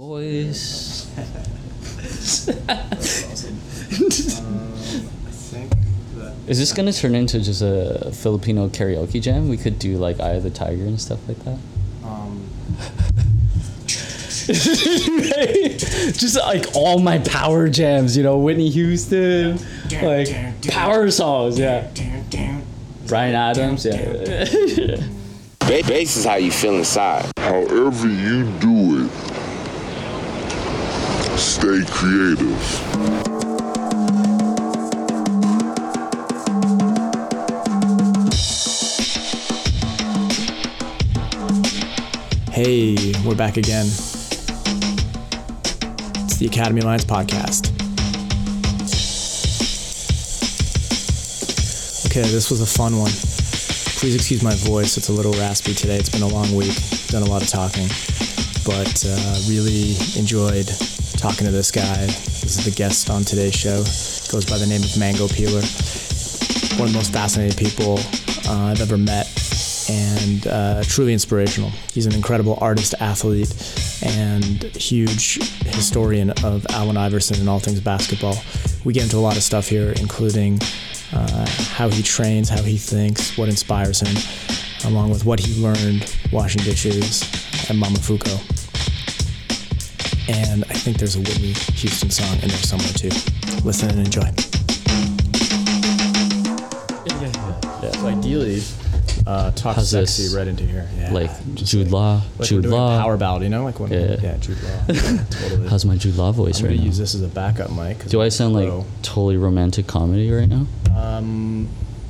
Voice. Um, I think that. Is this gonna turn into just a Filipino karaoke jam? We could do like Eye of the Tiger and stuff like that. Um, just like all my power jams, you know, Whitney Houston, like power songs, yeah. Bryan Adams, yeah. Ba- Bass is how you feel inside. However you do it, stay creative. hey, we're back again. It's the Academy Alliance podcast. Okay, this was a fun one. Please excuse my voice, it's a little raspy today. It's been a long week, done a lot of talking, but uh, really enjoyed talking to this guy. This is the guest on today's show. Goes by the name of Mango Peeler. One of the most fascinating people uh, I've ever met and uh, truly inspirational. He's an incredible artist, athlete, and huge historian of Allen Iverson and all things basketball. We get into a lot of stuff here, including uh, how he trains, how he thinks, what inspires him, along with what he learned washing dishes at Momofuku. And I think there's a Whitney Houston song in there somewhere too. Listen and enjoy. yeah. So ideally, uh, talk How's sexy this? right into here. Yeah, Like just Jude Law, like we're Jude doing Law. power ballad, you know, like when Yeah. yeah, Jude Law, totally. How's my Jude Law voice I'm right gonna now? use this as a backup mic. Do I it's sound like totally romantic comedy right now? Um,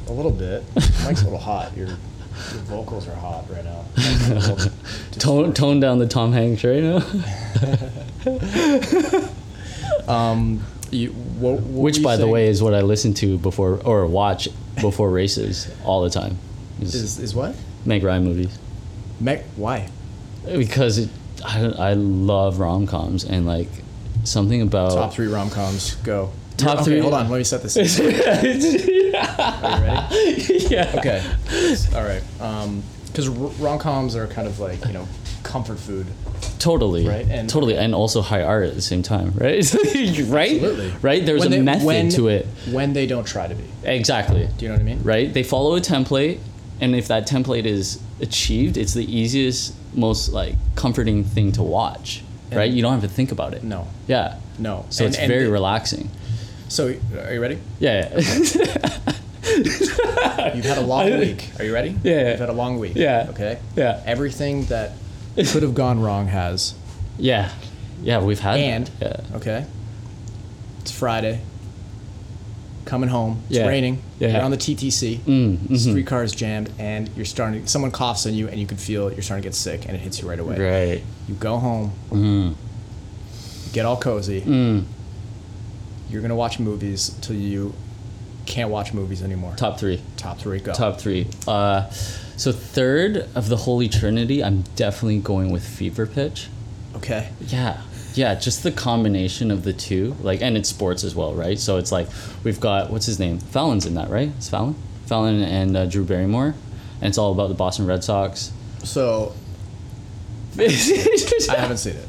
a little bit. Mike's a little hot. Your your vocals are hot right now. Mike's a little Tone, tone down the Tom Hanks right now. Um, you, what, what Which, by the way, is what I listen to before or watch before races all the time. Is is is what? Meg Ryan movies Meg, why? because it, I I love rom coms and like something about Top three rom coms. Go. Top okay, three- Hold on. Let me set this. Are you ready? yeah. Okay. All right. Um, because rom coms are kind of like you know comfort food. Totally. Right, and- totally, and also high art at the same time, right? right. Absolutely. Right. There's When a they- method when- to it. when they don't try to be. Exactly. Do you know what I mean? Right. They follow a template, and if that template is achieved, it's the easiest, most like comforting thing to watch. right. You don't have to think about it. No. Yeah. No. So And- it's and very the- relaxing. So, are you ready? Yeah. Yeah. You've had a long week. Are you ready? Yeah. You've had a long week. Yeah. Okay. yeah. Everything that could have gone wrong has. Yeah. Yeah. We've had. And Yeah. okay. It's Friday. Coming home. It's Yeah. raining. Yeah. You're on the TTC. Mm, mhm. Streetcar's jammed, and you're starting. Someone coughs on you, and you can feel you're starting to get sick, and it hits you right away. Right. You go home, Mm. get all cozy. Mm. You're gonna watch movies till you can't watch movies anymore. Top three. Top three. Go. Top three. Uh, so third of the Holy Trinity, I'm definitely going with Fever Pitch. Okay. Yeah. Yeah, just the combination of the two, like, and it's sports as well, right? So it's like we've got what's his name, Fallon's in that, right? It's Fallon, Fallon and uh, Drew Barrymore, and it's all about the Boston Red Sox. So I haven't seen it.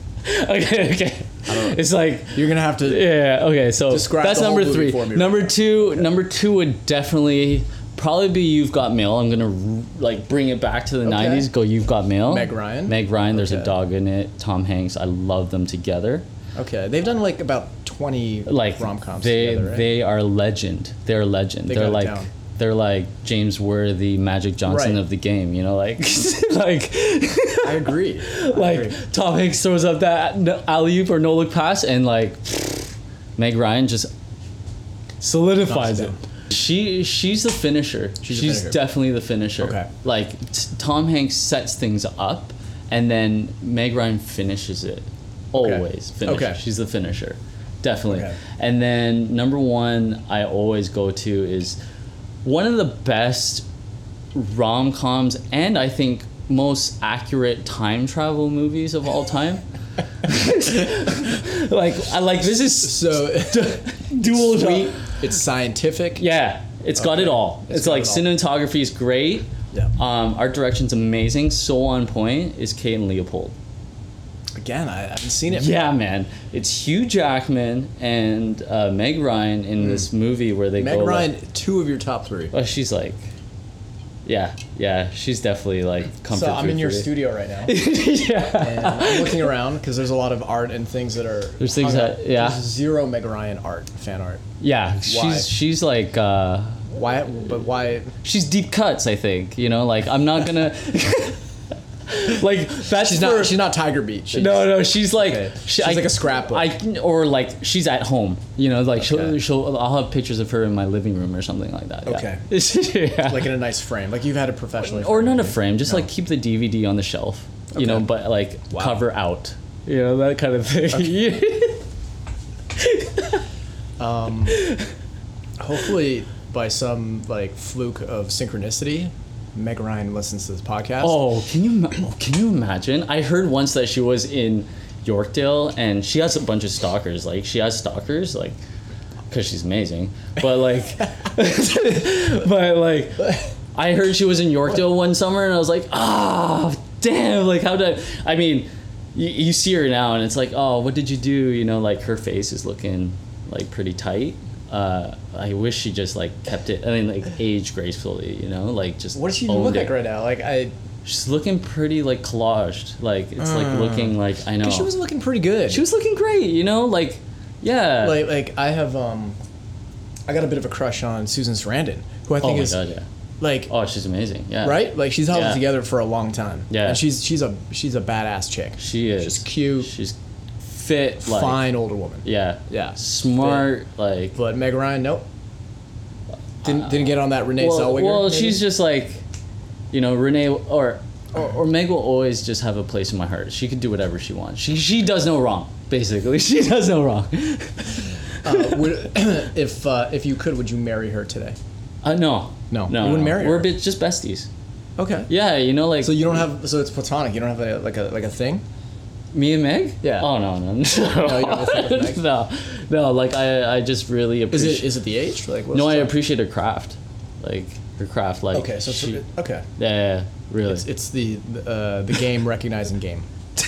Okay, okay. It's like You're gonna have to. yeah, okay. So Describe that's number three. number right now. two, number two would definitely probably be You've Got Mail. I'm gonna like bring it back to the Okay. '90s. Go You've Got Mail. Meg Ryan? Meg Ryan. There's a dog in it. Tom Hanks. I love them together. Okay. They've done like about 20 Like rom coms They together, right? they are legend. They're legend. They are like. They're like James Worthy, Magic Johnson Right. of the game, you know, like, like, I agree. I like agree. Tom Hanks throws up that alley oop or no look pass, and like Meg Ryan just solidifies it. She she's the finisher. She's She's, finisher. definitely the finisher. Okay. Like t- Tom Hanks sets things up, and then Meg Ryan finishes it. Always finishes. Okay. She's the finisher, definitely. Okay. And then number one I always go to is one of the best rom coms and I think most accurate time travel movies of all time. like I like this is So dual sweet. genre. It's scientific. Yeah, it's got it all. It's It's, like it cinematography is great. Yeah. Um, art direction's amazing. So on point is Kate and Leopold. Again, I, I haven't seen it. Yeah, man. It's Hugh Jackman and uh, Meg Ryan in this movie where they Hmm. Meg go. Ryan, Like, two of your top three. oh, she's like, yeah, yeah. She's definitely like comfort. So I'm in your studio right now, yeah. and I'm looking around because there's a lot of art and things that are. There's things hung up. that- yeah. There's zero Meg Ryan art, fan art. Yeah, Why? she's she's like uh, Why? But why? she's deep cuts. I think you know. Like I'm not gonna. like that's She's for- not. She's not Tiger Beat. She's, No, no, she's like Okay. she- She's like a scrapbook. I or like she's at home, you know, like she'll she'll I'll have pictures of her in my living room or something like that. Okay. Yeah. yeah. Like in a nice frame, like you've had it professionally. or not a frame, just No. like keep the DVD on the shelf, you know, but like Wow. cover out, you know, that kind of thing. um, Hopefully, by some like fluke of synchronicity, Meg Ryan listens to this podcast. oh, can you oh, can you imagine? I heard once that she was in Yorkdale and she has a bunch of stalkers. Like she has stalkers, like because she's amazing. But like, but like, I heard she was in Yorkdale one summer, and I was like, ah, damn! Like, how did I? I mean, you, you see her now, and it's like, oh, what did you do? You know, like her face is looking like pretty tight. Uh, I wish she just like kept it. I mean, like aged gracefully. You know, like just. What does she look it. like right now? Like I, She's looking pretty like collaged. Like it's like looking like I know. she was looking pretty good. she was looking great. You know, like yeah. like like I have um, I got a bit of a crush on Susan Sarandon, who I oh think my is god, yeah. like Oh, she's amazing. Yeah. right, like she's held Yeah. it together for a long time. Yeah. and she's she's a she's a badass chick. She is. She's cute, She's fit. Like, fine older woman. Yeah. Yeah. Smart. Like. But Meg Ryan, nope. Didn't didn't get on that Renee Well, Zellweger. well maybe? she's just like, you know, Renee or, or or Meg will always just have a place in my heart. She can do whatever she wants. She she does no wrong. Basically, she does no wrong. uh, would, if uh, if you could, would you marry her today? Uh, no. No, No. you wouldn't no. marry We're a bit just besties. Okay. Yeah, you know, like So you don't have so it's platonic. You don't have a, like a like a thing. Me and Meg. Yeah. Oh no no no. you don't have a thing with Meg? no, no. Like I I just really Is appreciate. it is it the age? Like what's no, I appreciate her craft. Like her craft. Like Okay, so it's, she, okay. yeah, yeah, really. It's, it's the uh, the game recognizing game.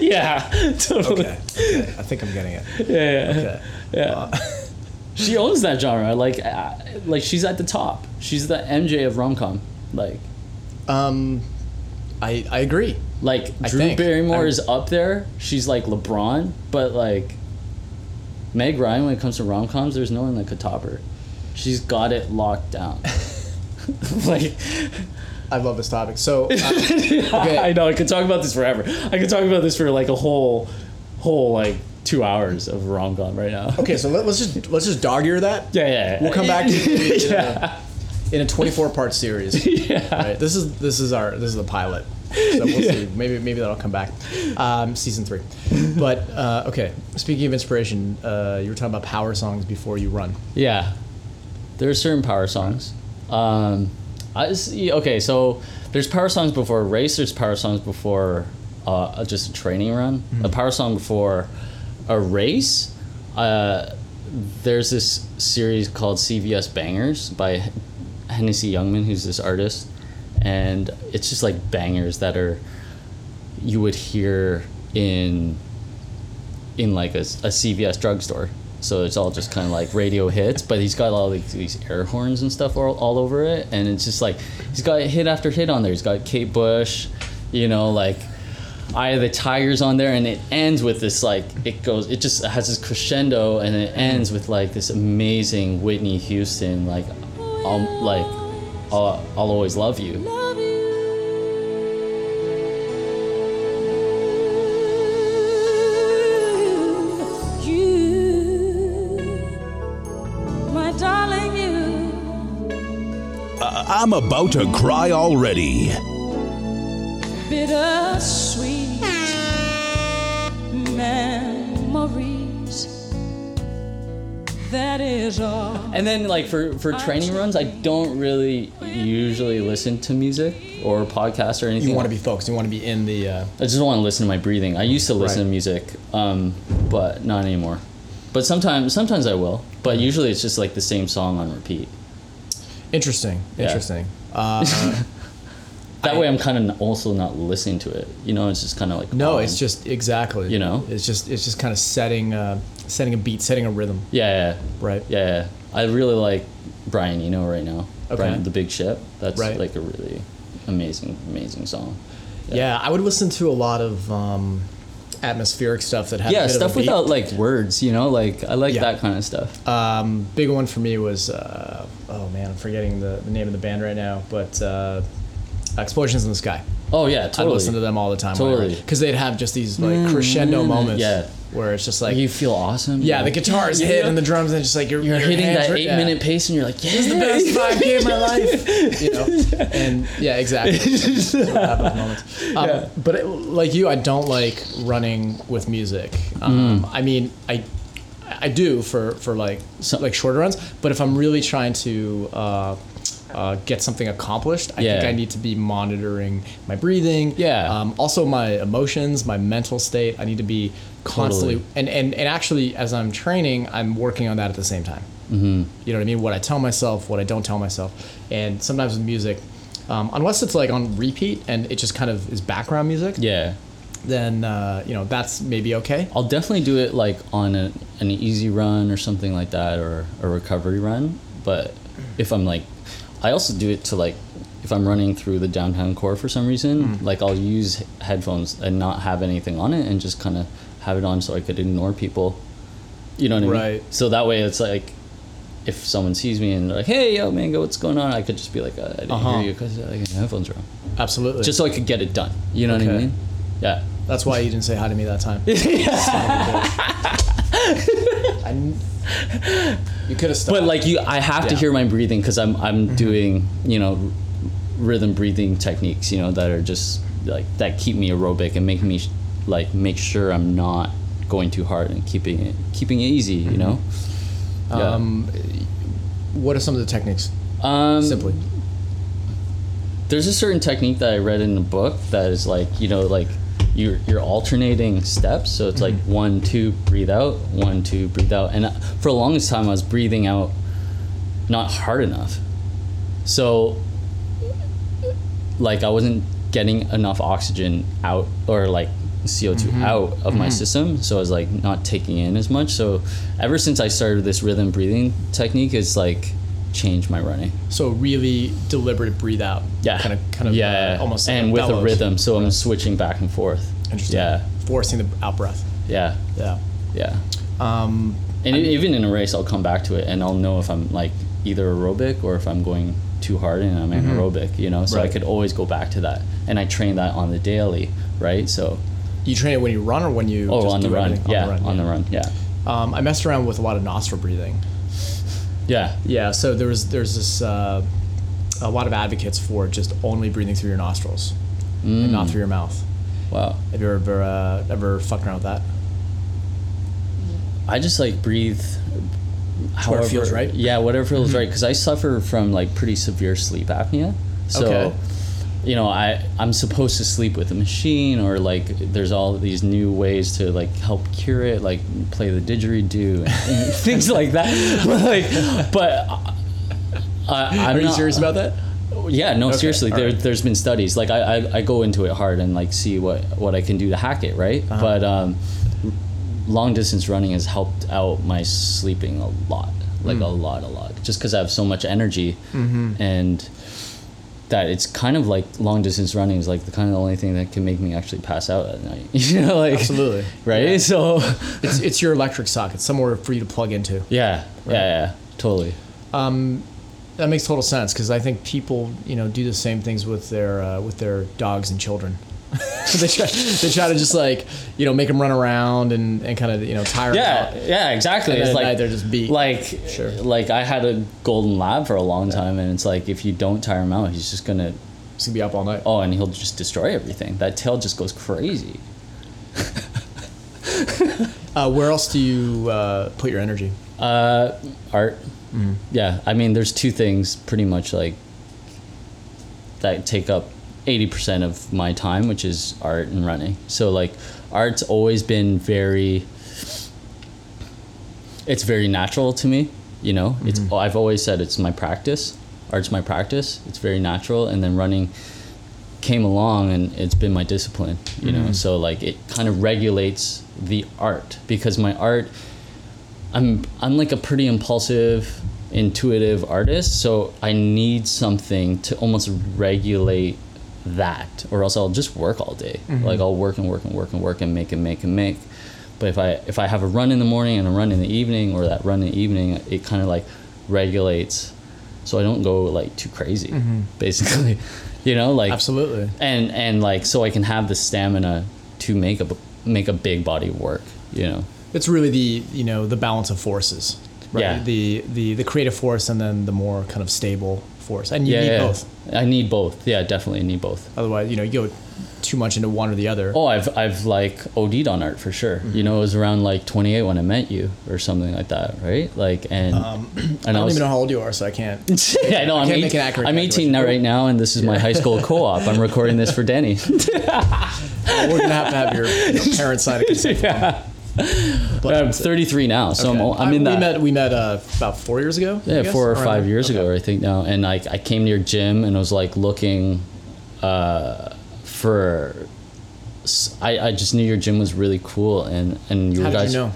yeah, totally. Okay. okay. I think I'm getting it. Yeah, yeah. Okay. Yeah. she owns that genre. Like, uh, like she's at the top. She's the MJ of rom com. Like, Um, I I agree. Like I Drew think. Barrymore I'm- is up there. She's like LeBron, but like Meg Ryan, when it comes to rom coms, there's no one that could top her. She's got it locked down. like, I love this topic. So uh, Okay. I know I could talk about this forever. I could talk about this for like a whole, whole like two hours of rom com right now. okay, so let, us just let's just dog ear that. Yeah, yeah. yeah. We'll come back to it in, yeah. a, in a 24 part series. yeah. Right. This is this is our this is the pilot. So we'll see. Maybe maybe that'll come back. Um, season three. But uh, okay. Speaking of inspiration, uh, you were talking about power songs before you run. Yeah, there are certain power songs. Um, I see, okay, so there's power songs before a race. There's power songs before uh, just a training run. A power song before a race. Uh, there's this series called CVS Bangers by Hennessy Youngman, who's this artist, and it's just like bangers that are you would hear in in like a, a CVS drugstore. So it's all just kind of like radio hits, but he's got all these, these air horns and stuff all, all over it, and it's just like he's got hit after hit on there. He's got Kate Bush, you know, like Eye of the Tigers on there, and it ends with this like it goes, it just has this crescendo, and it ends with like this amazing Whitney Houston, like, um, like I'll, I'll always love you. My darling, you uh, I'm about to cry already. bittersweet memories. That is all. And then like for for training runs, I don't really usually listen to music or podcasts or anything. You want to be focused. You want to be in the. Uh, I just want to listen to my breathing. I used to listen Right. to music, um, but not anymore. But sometimes, sometimes I will. But usually, it's just like the same song on repeat. interesting. Yeah. Interesting. Uh, that I- way I'm kind of also not listening to it. You know, it's just kind of like No, on. it's just exactly. You know? it's just it's just kind of setting uh, setting a beat, setting a rhythm, yeah, yeah, right? yeah, yeah. I really like Brian Eno right now. Okay. Brian, the Big Ship. That's Right. like a really amazing, amazing song. Yeah, I would listen to a lot of um, atmospheric stuff that had yeah, stuff of a beat. without like words. You know, like I like Yeah. that kind of stuff. Um, big one for me was uh, oh man, I'm forgetting the, the name of the band right now, but uh, Explosions in the Sky. Oh yeah, totally. I'd listen to them all the time. Totally. because they'd have just these like crescendo moments. Yeah. where it's just like you feel awesome. yeah, the guitars hit and the drums, and just like you're, You're your hitting that eight yeah. minute pace, and you're like, yeah, This is the best five k of my life, you know. And yeah, exactly. Just sort of have those moments. Um, But it, like you, I don't like running with music. Um, Mm. I mean, I I do for for like So- like shorter runs. But if I'm really trying to uh, uh, get something accomplished, I think I need to be monitoring my breathing. Yeah. Um, also my emotions, my mental state. I need to be constantly Totally. and, and and actually as I'm training, I'm working on that at the same time. Mm-hmm. You know what I mean? What I tell myself, what I don't tell myself, and sometimes with music, um, unless it's like on repeat and it just kind of is background music, yeah. then uh, you know that's maybe okay. I'll definitely do it like on a, an easy run or something like that, or a recovery run. But if I'm like, I also do it to like, if I'm running through the downtown core for some reason, Hmm. like I'll use headphones and not have anything on it and just kind of have it on so I could ignore people. You know what I mean? Right. So that way it's like, if someone sees me and they're like, "Hey, yo, mango, what's going on?" I could just be like, uh, "I didn't Uh-huh. hear you because like, your headphones are on," Absolutely. just so I could get it done. You know what I mean? Yeah. that's why you didn't say hi to me that time. You could have stopped. But like you, I have to hear my breathing because I'm I'm doing you know rhythm breathing techniques you know that are just like that keep me aerobic and make me like make sure I'm not going too hard and keeping it keeping it easy you know. Yeah. um, what are some of the techniques? Um, Simply. there's a certain technique that I read in the book that is like you know like you're you're alternating steps. So it's like mm-hmm. one two breathe out one two breathe out. And uh, for the longest time I was breathing out not hard enough. So like I wasn't getting enough oxygen out or like CO2 mm-hmm. out of my mm-hmm. system. So I was like not taking in as much. So ever since I started this rhythm breathing technique it's like changed my running So really deliberate breathe out. yeah. Kind of, kind of, yeah. uh, almost like and with bellows. a rhythm, so I'm switching back and forth. Interesting. Yeah. Forcing the out breath. Yeah. Yeah. Yeah. Um, And e- even in a race, I'll come back to it and I'll know if I'm like either aerobic or if I'm going too hard and I'm anaerobic, you know? So I Mm-hmm. Could always go back to that. And I train that on the daily, right? So, you train it when you run or when you oh, just on the, do run. Yeah, on the run. Yeah. Um, I messed around with a lot of nostril breathing. Yeah. Yeah, so there was there's this uh, a lot of advocates for just only breathing through your nostrils and Mm. not through your mouth. Wow. Have you ever uh, ever fucked around with that? I just like breathe. where it feels right? Mm-hmm. Yeah, whatever feels right. Because I suffer from like pretty severe sleep apnea. So, Okay. You know, I I'm supposed to sleep with a machine, or like there's all these new ways to like help cure it, like play the didgeridoo and, and things like that. But like, but. uh, Are you not- serious about that? yeah, no, Okay, seriously. There, right. there's been studies. Like I, I, I go into it hard and like see what what I can do to hack it, right? Uh-huh. But um, long distance running has helped out my sleeping a lot, like Hmm. a lot, a lot. Just because I have so much energy, Mm-hmm. and that it's kind of like long distance running is like the kind of the only thing that can make me actually pass out at night. You know, like Absolutely. right. Yeah. So It's it's your electric socket, somewhere for you to plug into. yeah, yeah, yeah, totally. That makes total sense because I think people, you know, do the same things with their uh, with their dogs and children. they try they try to just like you know make them run around and, and kind of you know tire Yeah, out. yeah, yeah, exactly. And it's like they're just beat. Like, Sure. like I had a golden lab for a long time, and it's like if you don't tire him out, he's just gonna It's gonna be up all night. oh, and he'll just destroy everything. That tail just goes crazy. Uh, where else do you uh, put your energy? Uh, art. Yeah, I mean, there's two things pretty much like that take up eighty percent of my time, which is art and running. So like, art's always been very. It's very natural to me, you know. Mm-hmm. It's I've always said it's my practice. Art's my practice. It's very natural, and then running came along and it's been my discipline, you know. Mm-hmm. So like it kind of regulates the art because my art I'm I'm like a pretty impulsive, intuitive artist, so I need something to almost regulate that, or else I'll just work all day. Mm-hmm. Like I'll work and work and work and work and make and make and make. But if I if I have a run in the morning and a run in the evening, or that run in the evening, it kind of like regulates, so I don't go like too crazy, mm-hmm. basically. You know, like Absolutely. and and like so I can have the stamina to make a make a big body work. You know. It's really the you know the balance of forces, right? Yeah. The the the creative force and then the more kind of stable force, and you yeah, need yeah. both. I need both. Yeah, definitely need both. Otherwise, you know, you go too much into one or the other. Oh, I've I've like OD'd on art for sure. Mm-hmm. You know, it was around like 28 when I met you or something like that, right? Like and Um, I don't was, even know how old you are, so I can't. yeah, I know. I'm, can't eight- make an accurate I'm 18 now right now, and this is my high school co-op. I'm recording this for Denny. We're gonna have to have your, your parents sign a consent. yeah. I'm 33 now, so I'm, I'm in I- that. We met we met uh, about four years ago. I Yeah, guess, four or around five years Okay. ago, I think now, and like I came to your gym and I was like looking uh, for. I just knew your gym was really cool, and and you How did guys. you know?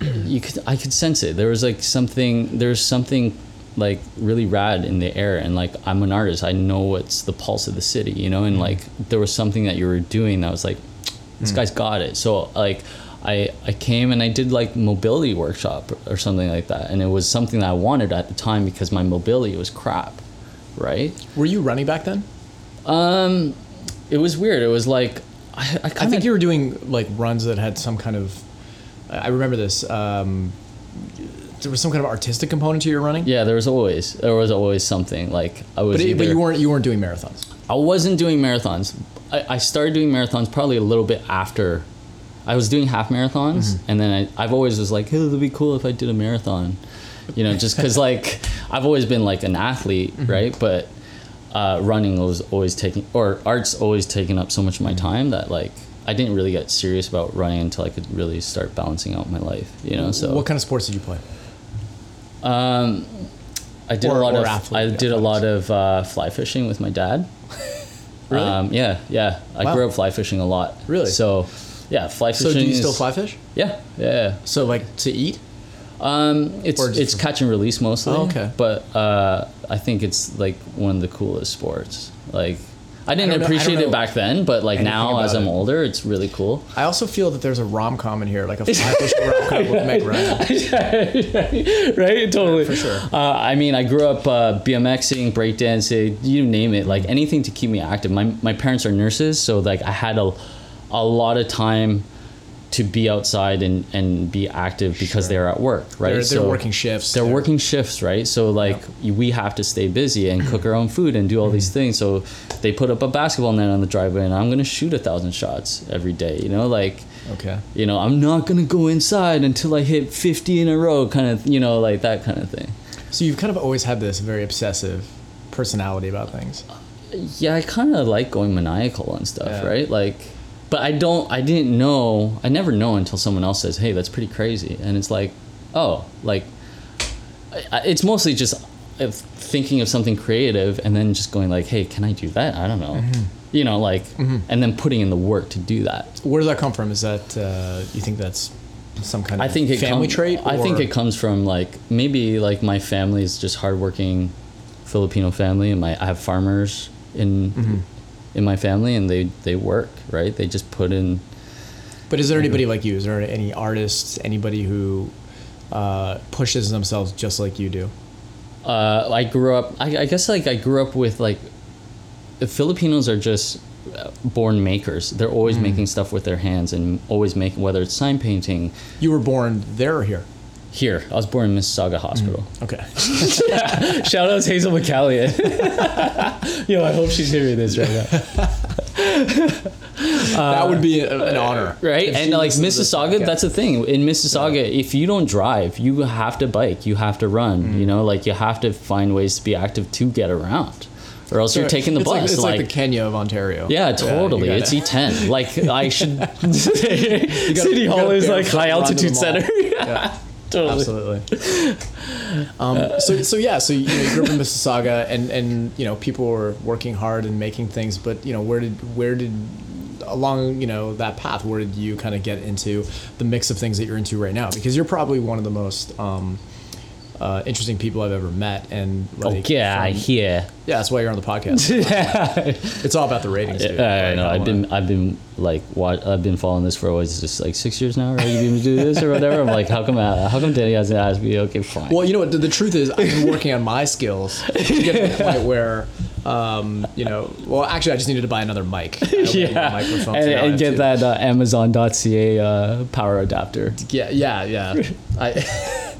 you could I could sense it. There was like something. There's something like really rad in the air, and like I'm an artist. I know what's the pulse of the city, you know. And like there was something that you were doing that was like, this guy's got it. So like. I, I came and I did like mobility workshop or something like that, and it was something that I wanted at the time because my mobility was crap, right? Were you running back then? Um, it was weird. It was like I, I, I think you were doing like runs that had some kind of. I remember this. Um, there was some kind of artistic component to your running. Yeah, there was always there was always something like I was. But, it, but you weren't you weren't doing marathons. I wasn't doing marathons. I, I started doing marathons probably a little bit after. I was doing half marathons, Mm-hmm. and then I, I've always was like, hey, it'd be cool if I did a marathon, you know, just because like I've always been like an athlete, Mm-hmm. right? But uh, running was always taking, or art's always taking up so much of my time that like I didn't really get serious about running until I could really start balancing out my life, you know. So What kind of sports did you play? um, I did Or- a lot of athlete, I did a lot of uh, fly fishing with my dad. Really? Um, yeah, yeah. I Wow. grew up fly fishing a lot. Really? So, yeah, fly fishing. So do you still is- fly fish? Yeah, yeah. So like to eat? Um, it's it's for- catch and release mostly. Oh, okay. But uh, I think it's like one of the coolest sports. Like, I didn't know- I appreciate it back then, but like now as I'm it. older, it's really cool. I also feel that there's a rom com in here, like a fly fishing rom com with Meg Ryan. right? Totally. For sure. Uh, I mean, I grew up uh, BMXing, breakdancing, you name it, like anything to keep me active. My, my parents are nurses, so like I had a, a lot of time to be outside and, and be active because they're at work, right? They're, they're So working shifts. They're working shifts, right? So like we have to stay busy and cook our own food and do all these mm-hmm. things. So they put up a basketball net on the driveway, and I'm gonna shoot a thousand shots every day. You know, like Okay. you know, I'm not gonna go inside until I hit 50 in a row, kind of, you know, like that kind of thing. So you've kind of always had this very obsessive personality about things. Yeah, I kind of like going maniacal and stuff, Yeah. right? Like, but I don't, I didn't know, I never know until someone else says, hey, that's pretty crazy. And it's like, oh, like, it's mostly just uh, thinking of something creative and then just going like, hey, can I do that? I don't know. Mm-hmm. You know, like, and then putting in the work to do that. Where does that come from? Is that uh, you think that's some kind of I think it family com- trait? I think it comes from like maybe like my family is just hardworking Filipino family, and my I have farmers in Mm-hmm. In my family, and they they work right. They just put in. But is there anybody like you? Is there any artists, anybody who uh, pushes themselves just like you do? Uh, I grew up. I, I guess like I grew up with like, the Filipinos are just uh, born makers. They're always making stuff with their hands and always making whether it's sign painting. You were born there or here? Here, I was born in Mississauga Hospital. Okay. Shout out to Hazel McCallion. Yo, I hope she's hearing this right now. that would be a- an honor. right? And like listens to this Mississauga, that's the thing. In Mississauga, if you don't drive, you have to bike, you have to run. Mm. You know, like you have to find ways to be active to get around, or else you're taking the it's bus. Like, it's like, like, the Kenya of Ontario. yeah, you totally. gotta- it's Iten. Like I should. City Hall is like high run to the altitude center. Yeah. Totally. Absolutely. Um, so, so yeah, so you, know, you grew up in Mississauga, and and you know people were working hard and making things, but you know where did where did along you know that path where did you kind of get into the mix of things that you're into right now? Because you're probably one of the most um, uh, interesting people I've ever met, and like, oh yeah, I hear. yeah, that's why you're on the podcast. it's all about the ratings, dude. I Like, know. I've wanna- been, I've been like, wa- I've been following this for always just like six years now. Right? You been do this or whatever. I'm like, how come, uh, how come Danny hasn't asked me? Okay, fine. Well, you know what? The, the truth is, I've been working on my skills to get to the point where, um, you know, well, actually, I just needed to buy another mic. I don't need a yeah, microphone, and, I and get two. that uh, Amazon.ca uh, power adapter. Yeah, yeah, yeah. I,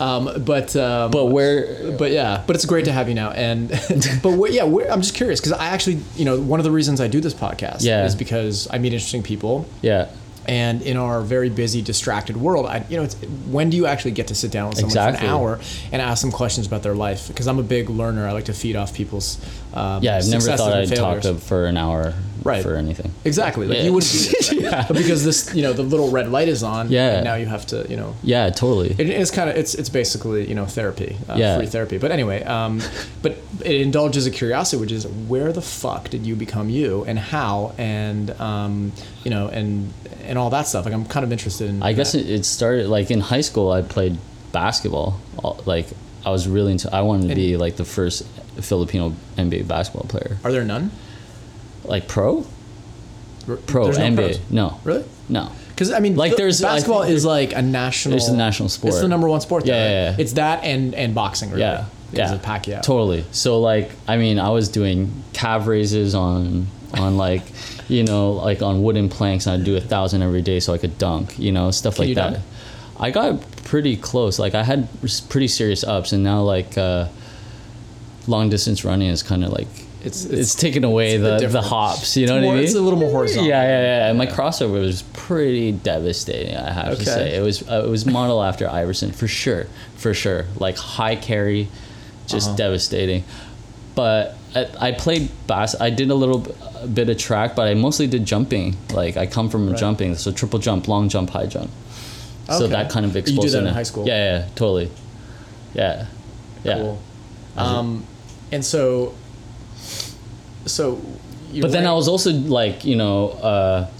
um, but um, But where? but yeah, but it's great to have you now. And but where, yeah, where, I'm just curious because I actually, you know, one of the reasons I do this podcast Yeah. is because I meet interesting people. Yeah, And in our very busy, distracted world, I, you know, it's, when do you actually get to sit down with someone Exactly. for an hour and ask them questions about their life? Because I'm a big learner. I like to feed off people's. Um, yeah. I've never thought I'd talk for an hour Right. for anything. Exactly. Like Yeah. you wouldn't do right? but because this, you know, the little red light is on. Yeah. And now you have to, you know. Yeah, totally. It, it's kind of it's it's basically you know therapy, uh, Yeah. free therapy. But anyway, um, but it indulges a curiosity, which is where the fuck did you become you, and how, and um, you know, and and all that stuff. Like I'm kind of interested in. I guess that. it, it started like in high school. I played basketball. Like I was really into. I wanted to be like the first Filipino NBA basketball player, Are there none? like pro, R- pro no NBA. pros? No, Really? no. Because I mean, Like, there's- basketball is like a national. It's the national sport. It's the number one sport. There, Yeah, right? yeah, yeah. It's that and and boxing. Really, Yeah, because yeah. of Pacquiao. Totally. So like, I mean, I was doing calf raises on on like, you know, like on wooden planks, and I'd do a thousand every day so I could dunk. You know, stuff like you that. I got pretty close. Like I had pretty serious ups, and now like uh, long distance running is kind of like It's- it's it's- it's taking away a bit the the hops. You know It's what I mean? it's a little more horizontal. Yeah, yeah, yeah. And my crossover was pretty devastating. I have to say it was uh, it was model after Iverson for sure, for sure. Like high carry, just Uh-huh. devastating. But I, I played bass. I did a little a bit of track, but I mostly did jumping. Like I come from Right. jumping, so triple jump, long jump, high jump. So Okay. that kind of You do explosive. that in high school? Yeah, yeah, totally. Yeah, yeah. Cool. Um, and so, so. But then I was also like, you know, uh,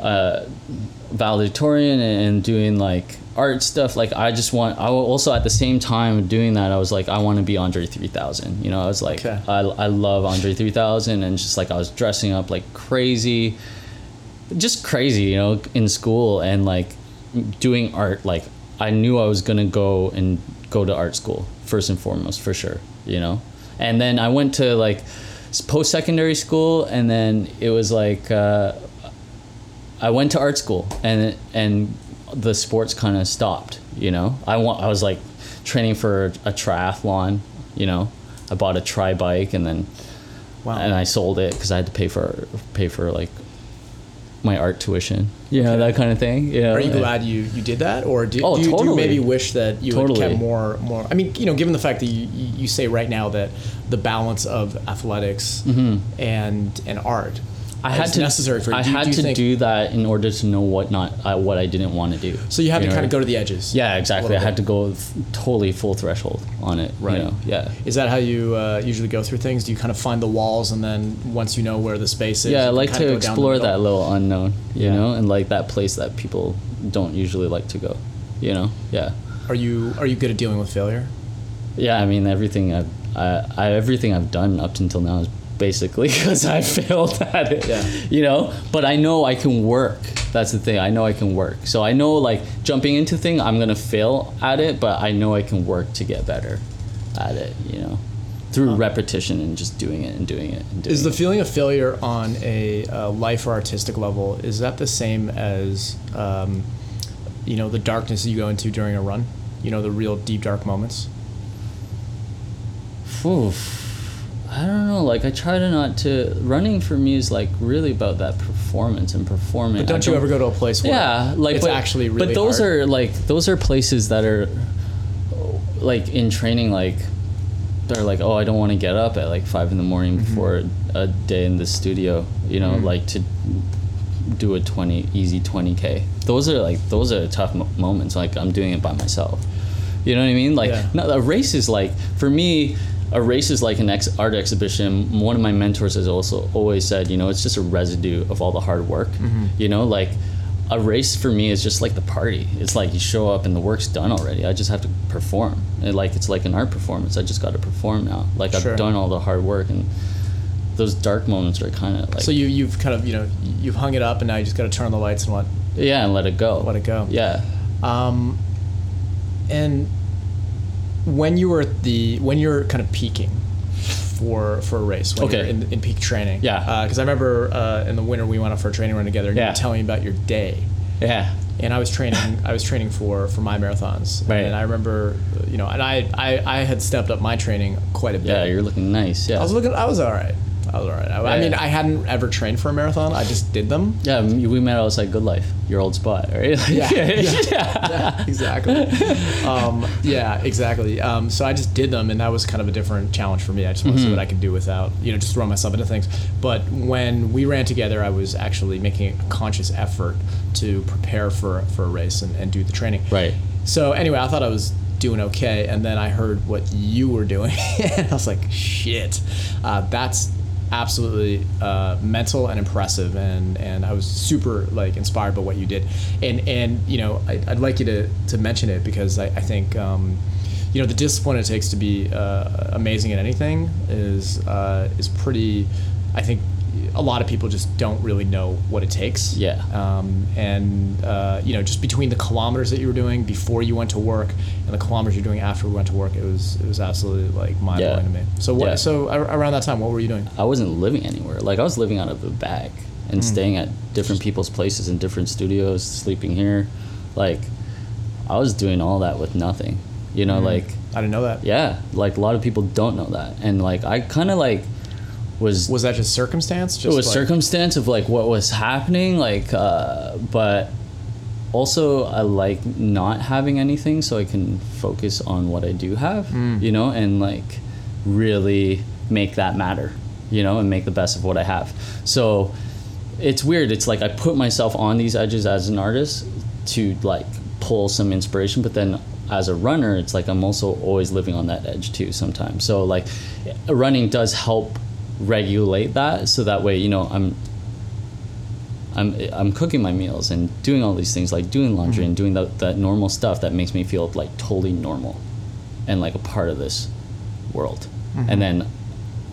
uh, valedictorian and doing like art stuff. Like I just want. I also at the same time doing that, I was like, I want to be Andre 3000. You know, I was like, Okay. I, I love Andre 3000, and just like I was dressing up like crazy, just crazy, you know, in school and like doing art. Like I knew I was gonna go and go to art school first and foremost for sure, you know. And then I went to like post secondary school, and then it was like uh, I went to art school, and and the sports kind of stopped. You know, I want I was like training for a triathlon. You know, I bought a tri bike, and then Wow. and I sold it because I had to pay for pay for like my art tuition. You know that kind of thing. Yeah. Are you glad you, you did that, or do, Oh, do, you, do you maybe wish that you Totally. had kept more more? I mean, you know, given the fact that you, you you say right now that the balance of athletics and and art Mm-hmm. I had to necessary for you. I do, had do you to think, do that in order to know what not uh, what I didn't want to do. So you had to know? kind of go to the edges. Yeah, exactly. I had to go f- totally full threshold on it. Right. You know? Yeah. Is that how you uh, usually go through things? Do you kind of find the walls, and then once you know where the space is, Yeah, I like to go down the explore that little unknown, you Yeah. know, and like that place that people don't usually like to go, you know? Yeah. Are you are you good at dealing with failure? Yeah, I mean everything I've I, I everything I've done up until now is basically because I failed at it. Yeah. You know, but I know I can work. That's the thing. I know I can work. So I know like jumping into thing, I'm gonna fail at it, but I know I can work to get better at it. You know, through repetition and just doing it and doing it and doing Is the it. feeling of failure on a uh, life or artistic level is that the same as um, you know the darkness you go into during a run? You know the real deep dark moments. Oof. I don't know. Like I try to not to running for me is like really about that performance and performing. But don't I you ever go to a place where yeah like it's but, actually really but those hard? are like those are places that are like in training like they're like oh i don't want to get up at like five in the morning Mm-hmm. before a day in the studio you know like to do a 20 easy 20k. Those are like those are tough mo- moments. Like I'm doing it by myself. You know what I mean? Like Yeah. no, a race is like for me. A race is like an ex- art exhibition. One of my mentors has also always said, you know, it's just a residue of all the hard work. You know, like a race for me is just like the party. It's like you show up and the work's done already. I just have to perform. And like it's like an art performance. I just got to perform now. Like Sure. I've done all the hard work and those dark moments are kind of like So you you've kind of you know you've hung it up and now you just got to turn on the lights and what yeah, and let it go. let it go. Yeah. Um, and when you were at the when you're kind of peaking for for a race, when Okay. you're in, in peak training, Yeah. Because I remember uh, in the winter we went out for a training run together. and You Yeah. were telling me about your day, Yeah. and I was training. I was training for for my marathons, Right. And I remember, uh, you know, and I I, I had stepped up my training quite a bit. Yeah, you're looking nice. Yeah. I was looking. I was all right. I was all right. I, I mean, I hadn't ever trained for a marathon. I just did them. yeah, we met outside GoodLife, your old spot, right? Yeah, yeah, exactly. Um, yeah, exactly. Um, so I just did them, and that was kind of a different challenge for me. I just want to see what I could do without, you know, just throwing myself into things. But when we ran together, I was actually making a conscious effort to prepare for for a race and, and do the training. Right. So anyway, I thought I was doing okay, and then I heard what you were doing, and I was like, shit, uh, that's absolutely uh, mental and impressive, and and I was super like inspired by what you did, and and you know I, I'd like you to to mention it because I, I think. Um, you know the discipline it takes to be uh, amazing at anything is uh, is pretty. I think a lot of people just don't really know what it takes. Yeah. Um, and uh, you know, just between the kilometers that you were doing before you went to work and the kilometers you're doing after we went to work, it was it was absolutely like mind blowing Yeah. to me. So what? Yeah. So around that time, what were you doing? I wasn't living anywhere. Like I was living out of a bag and staying at different people's places in different studios, sleeping here. Like I was doing all that with nothing. You know, like I didn't know that. yeah, like a lot of people don't know that. And like I kind of like was Was that just circumstance? Just it was like, circumstance of like what was happening like uh, but also i like not having anything so i can focus on what i do have Mm. you know and like really make that matter you know and make the best of what i have so it's weird it's like i put myself on these edges as an artist to like pull some inspiration but then as a runner it's like i'm also always living on that edge too sometimes so like running does help regulate that so that way you know i'm I'm, I'm cooking my meals and doing all these things like doing laundry and mm-hmm. doing that, that normal stuff that makes me feel like totally normal and like a part of this world mm-hmm. and then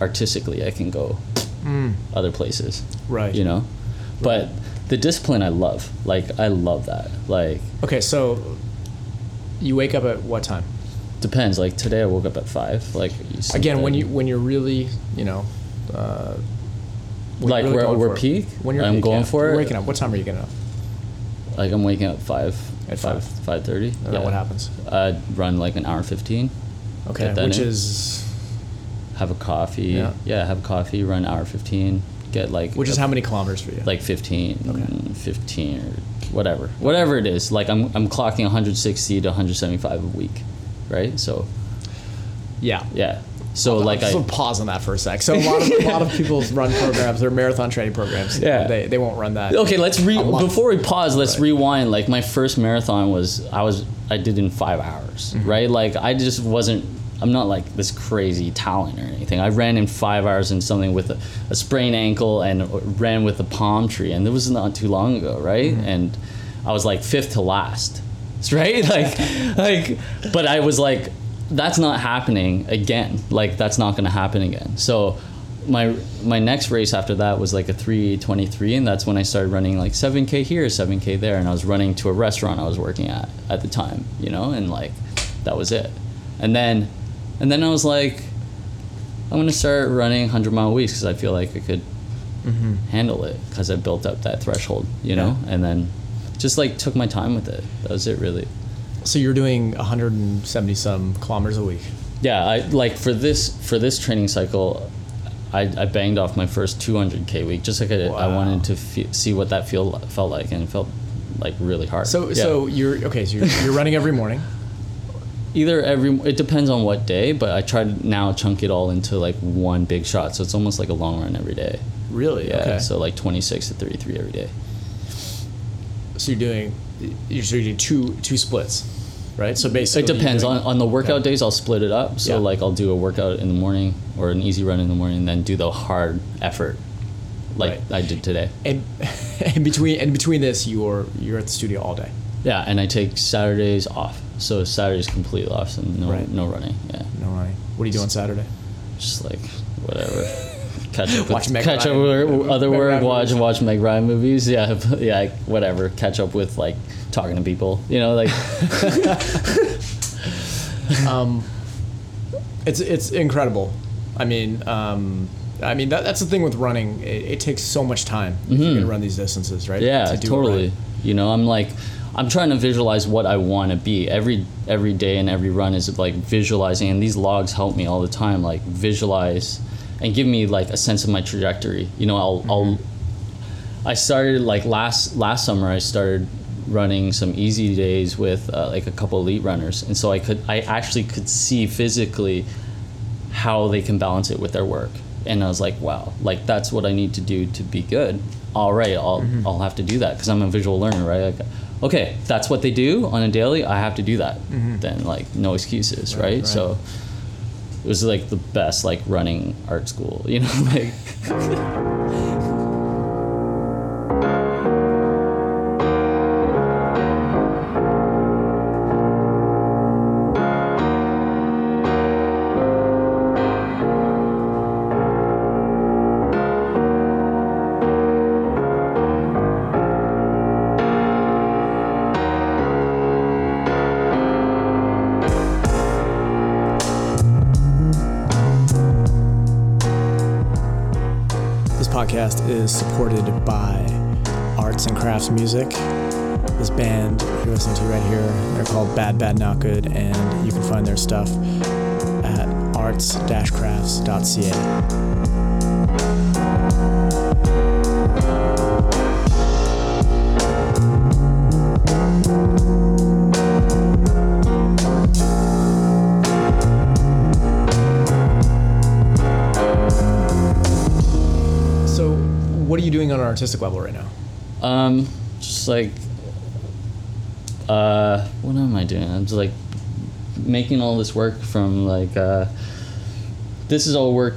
artistically i can go mm. other places Right. you know but the discipline i love like i love that like Okay, so you wake up at what time? depends like today i woke up at five like you Again, when you when you're really you know. Uh, Like, really we're- we're for it. peak? When you're I'm going for it? waking up. What time are you getting up? like i'm waking up five At five five. thirty Yeah. what happens? i'd run like an hour 15 Okay, which in. is have a coffee. Yeah. Yeah. have a coffee, run hour 15, get like which is how many kilometers for you? like 15, Okay. 15 or whatever. Whatever it is. Like I'm I'm clocking 160 to 175 a week, right? So, yeah. yeah. So like I so pause on that for a sec. So a lot of a lot of people's run programs, their marathon training programs, Yeah. they, they won't run that. Okay, let's re before we pause, let's Right. rewind. Like my first marathon was I was I did in 5 hours, Mm-hmm. right? Like I just wasn't I'm not like this crazy talent or anything. I ran in 5 hours in something with a, a sprained ankle and ran with a palm tree and it was not too long ago, right? Mm-hmm. And I was like fifth to last. Right? Like like but I was like that's not happening again. Like that's not going to happen again. So my my next race after that was like a 323 and that's when I started running like 7k here 7k there and I was running to a restaurant I was working at at the time you know and like that was it. And then and then I was like I'm gonna start running 100 mile weeks because I feel like I could mm-hmm. handle it because I built up that threshold you know? And then just like took my time with it. That was it really So you're doing 170 some kilometers a week. yeah i like for this for this training cycle i, I banged off my first 200k week just like i, I wanted to fe- see what that feel felt like and it felt like really hard So Yeah. so you're okay. So you're, you're running every morning. either every it depends on what day but i try to now chunk it all into like one big shot so it's almost like a long run every day Really? yeah Okay. so like 26 to 33 every day so you're doing you're so you're doing two two splits, right? So basically, It depends on, on the workout days. I'll split it up. So Yeah. like I'll do a workout in the morning or an easy run in the morning, and then do the hard effort, like Right. I did today. And, and between and between this, you're you're at the studio all day. Yeah, and I take Saturdays off. So Saturdays completely off, so no Right. no running. Yeah, No running. What do you do on Saturday? just like whatever. Catch up Watch with Meg catch Ryan- up with other Meg work, Ryan watch movies. watch Meg Ryan movies. Yeah, yeah, whatever. Catch up with like talking to people. You know, like um, It's it's incredible. I mean, um, I mean that, that's the thing with running. It, it takes so much time if you're gonna run these distances, right? Mm-hmm. Yeah, To totally. right. You know, I'm like, I'm trying to visualize what I want to be every every day and every run is like visualizing, and these logs help me all the time. Like visualize and give me like a sense of my trajectory. You know, I'll I'll I started like last last summer. I started running some easy days with uh, like a couple elite runners, and so I could I actually could see physically how they can balance it with their work. And I was like, wow, like that's what I need to do to be good. All right, I'll Mm-hmm. I'll have to do that because I'm a visual learner, right? Like, okay, that's what they do on a daily. I have to do that. Then like no excuses, right? Mm-hmm. right. So it was like the best like running art school, you know, like. Podcast is supported by Arts and Crafts Music. This band you're listening to right here, they're called Bad Bad Not Good, and you can find their stuff at arts-crafts.ca. you doing on an artistic level right now? Um, just like, uh, what am I doing? I'm just like making all this work from like, uh, this is all work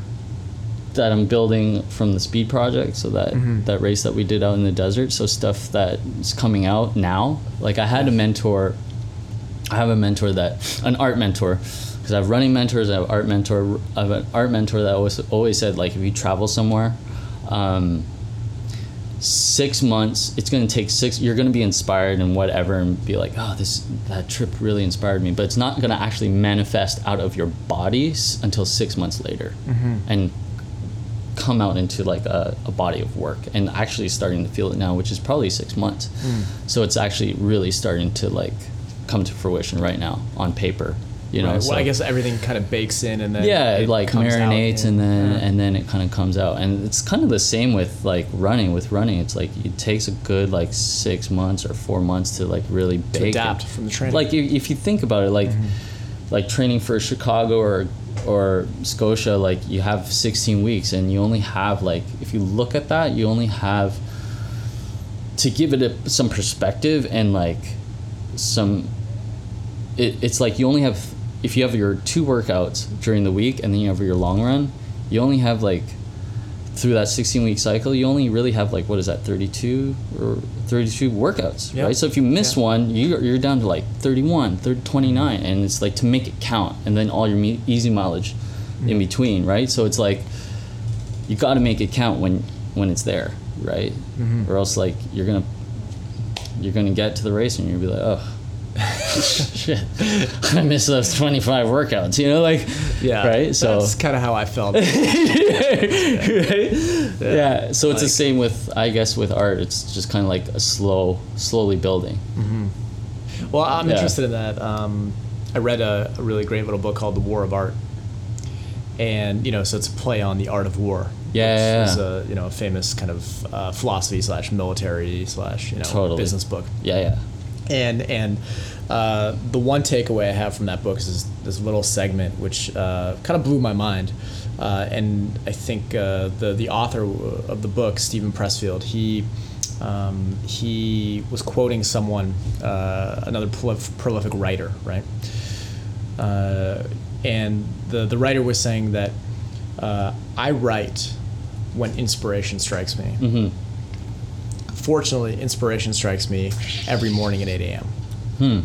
that I'm building from the speed project. So that that race that we did out in the desert. So stuff that is coming out now. Like I had a mentor. I have a mentor that an art mentor because I have running mentors. I have art mentor. I have an art mentor that always always said like if you travel somewhere. Um, six months it's going to take six you're going to be inspired and whatever and be like oh this that trip really inspired me. But it's not going to actually manifest out of your bodies until six months later. Mm-hmm. And come out into like a, a body of work and actually starting to feel it now which is probably six months. Mm. So it's actually really starting to like come to fruition right now on paper you know Right, so well, I guess everything kind of bakes in and then yeah it it like comes out marinates and then yeah. and then it kind of comes out and it's kind of the same with like running with running it's like it takes a good like six months or four months to like really bake it. adapt from the training. like if, if you think about it like mm-hmm. like training for chicago or or scotia like you have 16 weeks and you only have like if you look at that you only have to give it a, some perspective and like some it, it's like you only have if you have your two workouts during the week and then you have your long run you only have like through that 16 week cycle you only really have like what is that 32 or 32 workouts Yeah. right? So if you miss Yeah. one you're, you're down to like 31 30, 29 and it's like to make it count and then all your me- easy mileage in between right? So it's like you got to make it count when when it's there right? Mm-hmm. Or else like you're gonna you're gonna get to the race and you're gonna be like oh shit i missed those 25 workouts you know like yeah, right so that's kind of how I felt. right? Yeah. So it's the same with, I guess, with art. It's just kind of like a slow, slowly building. Well, I'm Yeah. interested in that. Um, I read a, a really great little book called The War of Art, and you know, so it's a play on the art of war. Yeah, which yeah, is a you know a famous kind of uh, philosophy slash military slash you know Totally. business book. Yeah, yeah. And and uh, the one takeaway I have from that book is this, this little segment which uh, kind of blew my mind. Uh, and I think uh, the the author of the book, Steven Pressfield, he um, he was quoting someone, uh, another prolif- prolific writer, right? Uh, and the the writer was saying that I write when inspiration strikes me. Mm-hmm. Fortunately, inspiration strikes me every morning at 8 a.m. Hmm.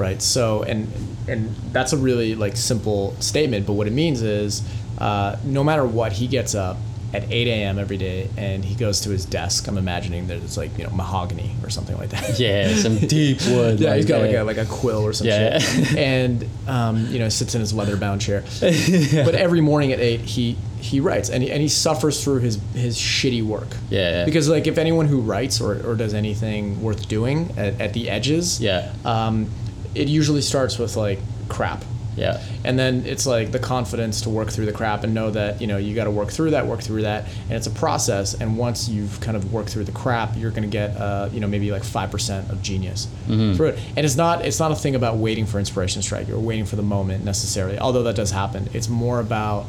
Right. So, and and that's a really like simple statement, but what it means is, uh, no matter what, he gets up at 8 a.m. every day and he goes to his desk. I'm imagining that it's like you know mahogany or something like that. Yeah, some deep wood. Yeah, he's got like a like a quill or some Yeah. shit, and um, you know sits in his leather bound chair. But every morning at eight, he he writes and he, and he suffers through his his shitty work. Yeah. Because like if anyone who writes or, or does anything worth doing at, at the edges, Yeah. um, it usually starts with like crap. yeah. And then it's like the confidence to work through the crap and know that you know you got to work through that, work through that, and it's a process. And once you've kind of worked through the crap, you're going to get uh, you know maybe like five percent of genius through it. And it's not it's not a thing about waiting for inspiration strike or waiting for the moment necessarily, although that does happen. It's more about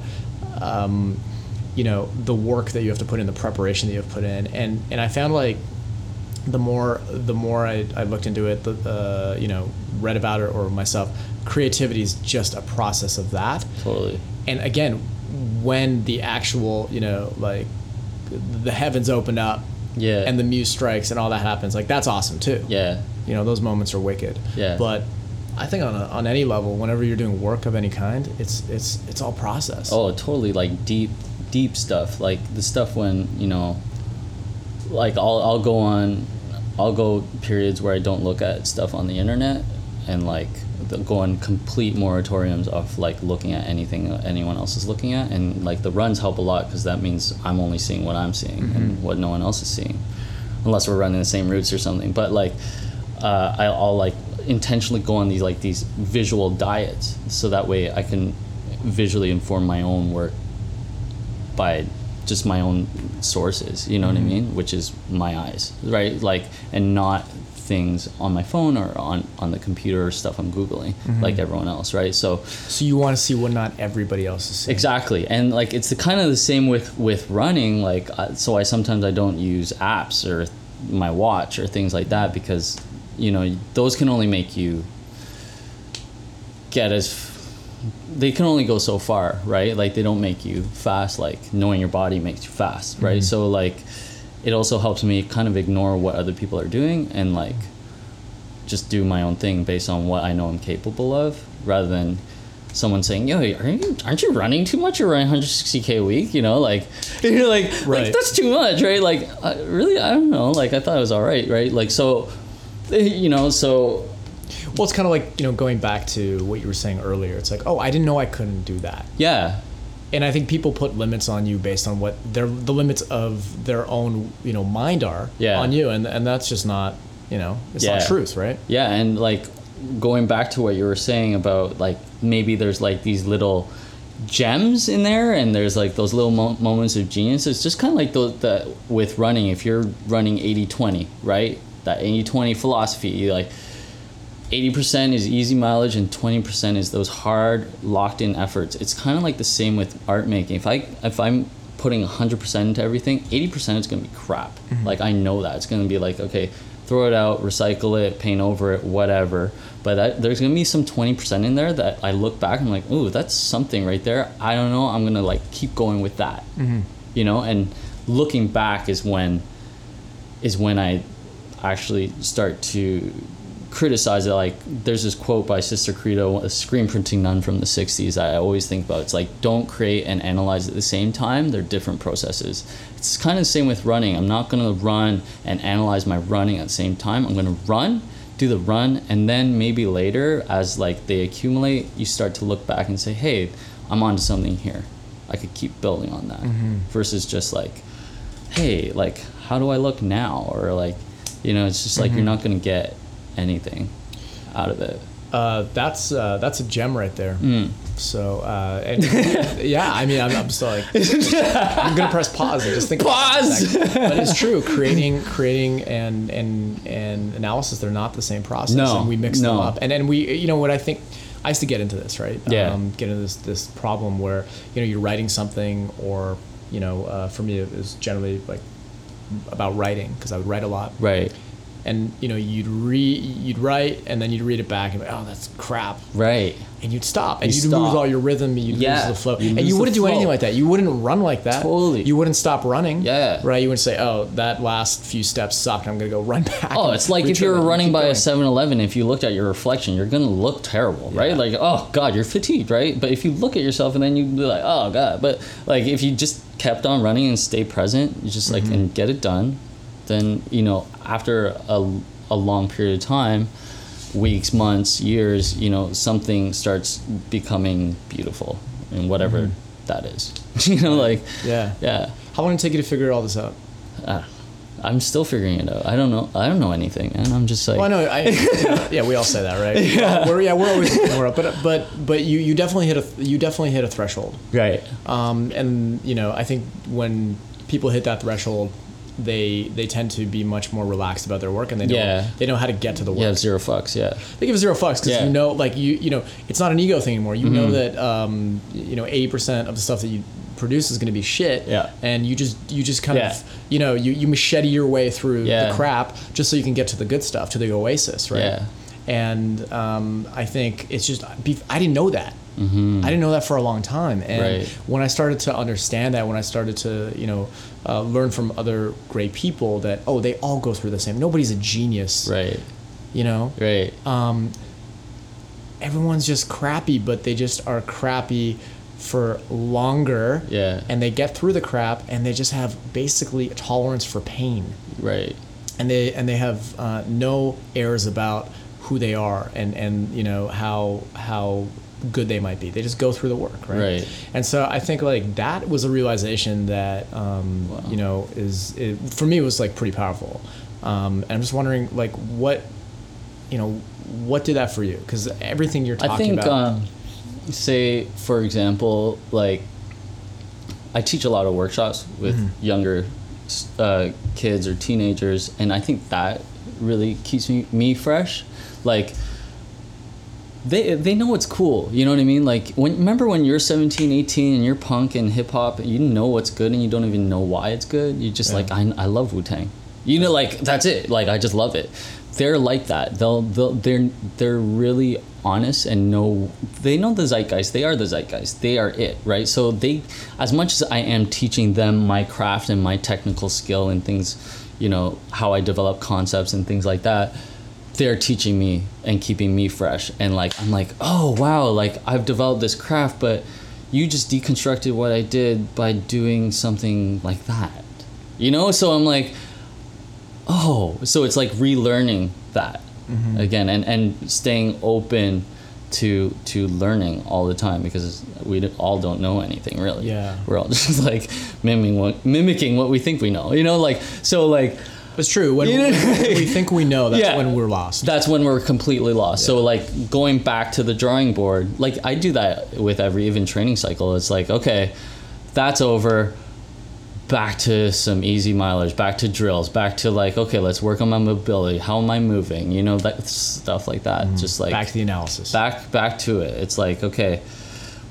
um, you know the work that you have to put in, the preparation that you have put in, and and I found like the more the more I, I looked into it, the uh, you know read about it or myself, creativity is just a process of that. Totally. And again, when the actual you know like the heavens open up, Yeah. and the muse strikes and all that happens, like that's awesome too. Yeah. you know those moments are wicked. Yeah. but. I think on, a, on any level, whenever you're doing work of any kind, it's it's it's all process. Oh, totally. Like deep, deep stuff. Like the stuff when you know, like I'll I'll go on, I'll go periods where I don't look at stuff on the internet, and like go on complete moratoriums of like looking at anything anyone else is looking at, and like the runs help a lot because that means I'm only seeing what I'm seeing and what no one else is seeing, unless we're running the same routes or something. But like, uh, I, I'll like intentionally go on these like these visual diets so that way I can visually inform my own work by just my own sources you know what i mean? Which is my eyes right? Like and not things on my phone or on on the computer or stuff i'm googling like everyone else right? So So you want to see what not everybody else is seeing. exactly and like it's the kind of the same with with running like uh, so i sometimes i don't use apps or my watch or things like that because you know those can only make you get as they can only go so far right like they don't make you fast like knowing your body makes you fast right so like it also helps me kind of ignore what other people are doing and like just do my own thing based on what I know I'm capable of, rather than someone saying, "Yo, are you, aren't you running too much? You're running 160k a week." You know, like you're like, Right. like that's too much, right? Like, uh, really, I don't know. Like, I thought it was all right, right? Like, so, you know, so Well, it's kind of like you know going back to what you were saying earlier. It's like, oh, I didn't know I couldn't do that, yeah, and I think people put limits on you based on what their the limits of their own you know mind are Yeah. on you, and and that's just not you know it's Yeah. not truth, right? Yeah, and like going back to what you were saying about like maybe there's like these little gems in there, and there's like those little mo- moments of genius. It's just kind of like the, the with running. If you're running 80-20, right? That 80-20 philosophy, you like 80% is easy mileage and 20% is those hard locked in efforts. It's kind of like the same with art making. If I if I'm putting 100% into everything, 80% is going to be crap. Mm-hmm. Like I know that. It's going to be like okay, throw it out, recycle it, paint over it, whatever. But that, there's going to be some 20% in there that I look back and I'm like, "Ooh, that's something right there." I don't know. I'm going to like keep going with that. Mm-hmm. You know, and looking back is when is when I actually start to criticize it. Like, there's this quote by Sister Corita, a screen printing nun from the 60s, I always think about. It's like, don't create and analyze at the same time. They're different processes. It's kind of the same with running. I'm not going to run and analyze my running at the same time. I'm going to run, do the run, and then maybe later, as like they accumulate, you start to look back and say, hey, I'm onto something here. I could keep building on that. Mm-hmm. Versus just like, hey, like, how do I look now? Or like, you know, it's just like you're not going to get anything out of it. Uh, that's uh, that's a gem right there. Mm. So uh, and, yeah, I mean, I'm, I'm still like, I'm gonna press pause and just think. about it for a Pause! but it's true. Creating, creating, and and and analysis, they're not the same process. No, and we mix them up. And and we, you know, what I think. I used to get into this, right? Yeah. Um, get into this this problem where you know you're writing something, or you know, uh, for me it was generally like about writing because I would write a lot. Right. And you know, you'd read, you'd write, and then you'd read it back, and be like, oh, that's crap. Right. And you'd stop, and You you'd lose all your rhythm, and you'd Yeah, lose the flow, you and you wouldn't do anything like that. You wouldn't run like that. Totally. You wouldn't stop running. Yeah. Right. You wouldn't say, oh, that last few steps sucked. I'm gonna go run back. Oh, it's like if you were running by going. a 7-Eleven, if you looked at your reflection, you're gonna look terrible, right? Like, oh god, you're fatigued, right? But if you look at yourself and then you'd be like, oh god, but like if you just kept on running and stay present, you just like Mm-hmm. and get it done, then you know after a, a long period of time, weeks, months, years, you know something starts becoming beautiful and whatever that is, you know, like Mm-hmm. Yeah. yeah. How long did it take you to figure all this out? I'm still figuring it out. I don't know. I don't know anything, and I'm just like, Well, I know. I, yeah, we all say that, right? Yeah. We're, yeah, we're always more up, but but but you you definitely hit a you definitely hit a threshold. right. Um, and you know, I think when people hit that threshold, they they tend to be much more relaxed about their work, and they know Yeah. they know how to get to the work. Yeah, zero fucks. Yeah. They give zero fucks because Yeah. you know, like you you know, it's not an ego thing anymore. You Mm-hmm. know that um, you know eighty percent of the stuff that you produce is going to be shit. Yeah. And you just you just kind Yeah. of you know you you machete your way through Yeah. the crap just so you can get to the good stuff to the oasis, right? Yeah. And um, I think it's just I didn't know that. I didn't know that for a long time, and Mm-hmm. Right. when I started to understand that, when I started to you know uh, learn from other great people that oh they all go through the same. Nobody's a genius, Right. you know Right. um, everyone's just crappy, but they just are crappy for longer. Yeah. And they get through the crap, and they just have basically a tolerance for pain, right. and they and they have uh, no airs about who they are and and you know how how good they might be. They just go through the work, right? Right. And so I think like that was a realization that um, you know is it, for me was like pretty powerful. Um, and I'm just wondering like what you know what did that for you? Because everything you're talking I think, about. um, say, for example, like, I teach a lot of workshops with Mm-hmm. younger uh, kids or teenagers, and I think that really keeps me, me fresh. Like, they, they know it's cool, you know what I mean? Like, when remember when you're 17, 18, and you're punk and hip hop, you know what's good, and you don't even know why it's good. You just Yeah. like, I, I love Wu Tang. You know, like that's it. Like I just love it. They're like that. They'll they'll they're they're really honest and know they know the zeitgeist. They are the zeitgeist. They are it, right? So they, as much as I am teaching them my craft and my technical skill and things, you know, how I develop concepts and things like that, they're teaching me and keeping me fresh. And like I'm like, oh wow, like I've developed this craft, but you just deconstructed what I did by doing something like that. You know? So I'm like, oh, so it's like relearning that Mm-hmm. again and, and staying open to to learning all the time because we all don't know anything really. Yeah. We're all just like mimicking what mimicking what we think we know. You know, like so like it's true. When, You know- when we think we know, that's Yeah. when we're lost. that's when we're completely lost. So like going back to the drawing board, like I do that with every even training cycle. It's like, okay, that's over. Back to some easy milers, back to drills, back to like, okay, let's work on my mobility. How am I moving? You know, that stuff like that. Mm-hmm. Just like Back to the analysis. back back to it. It's like, okay,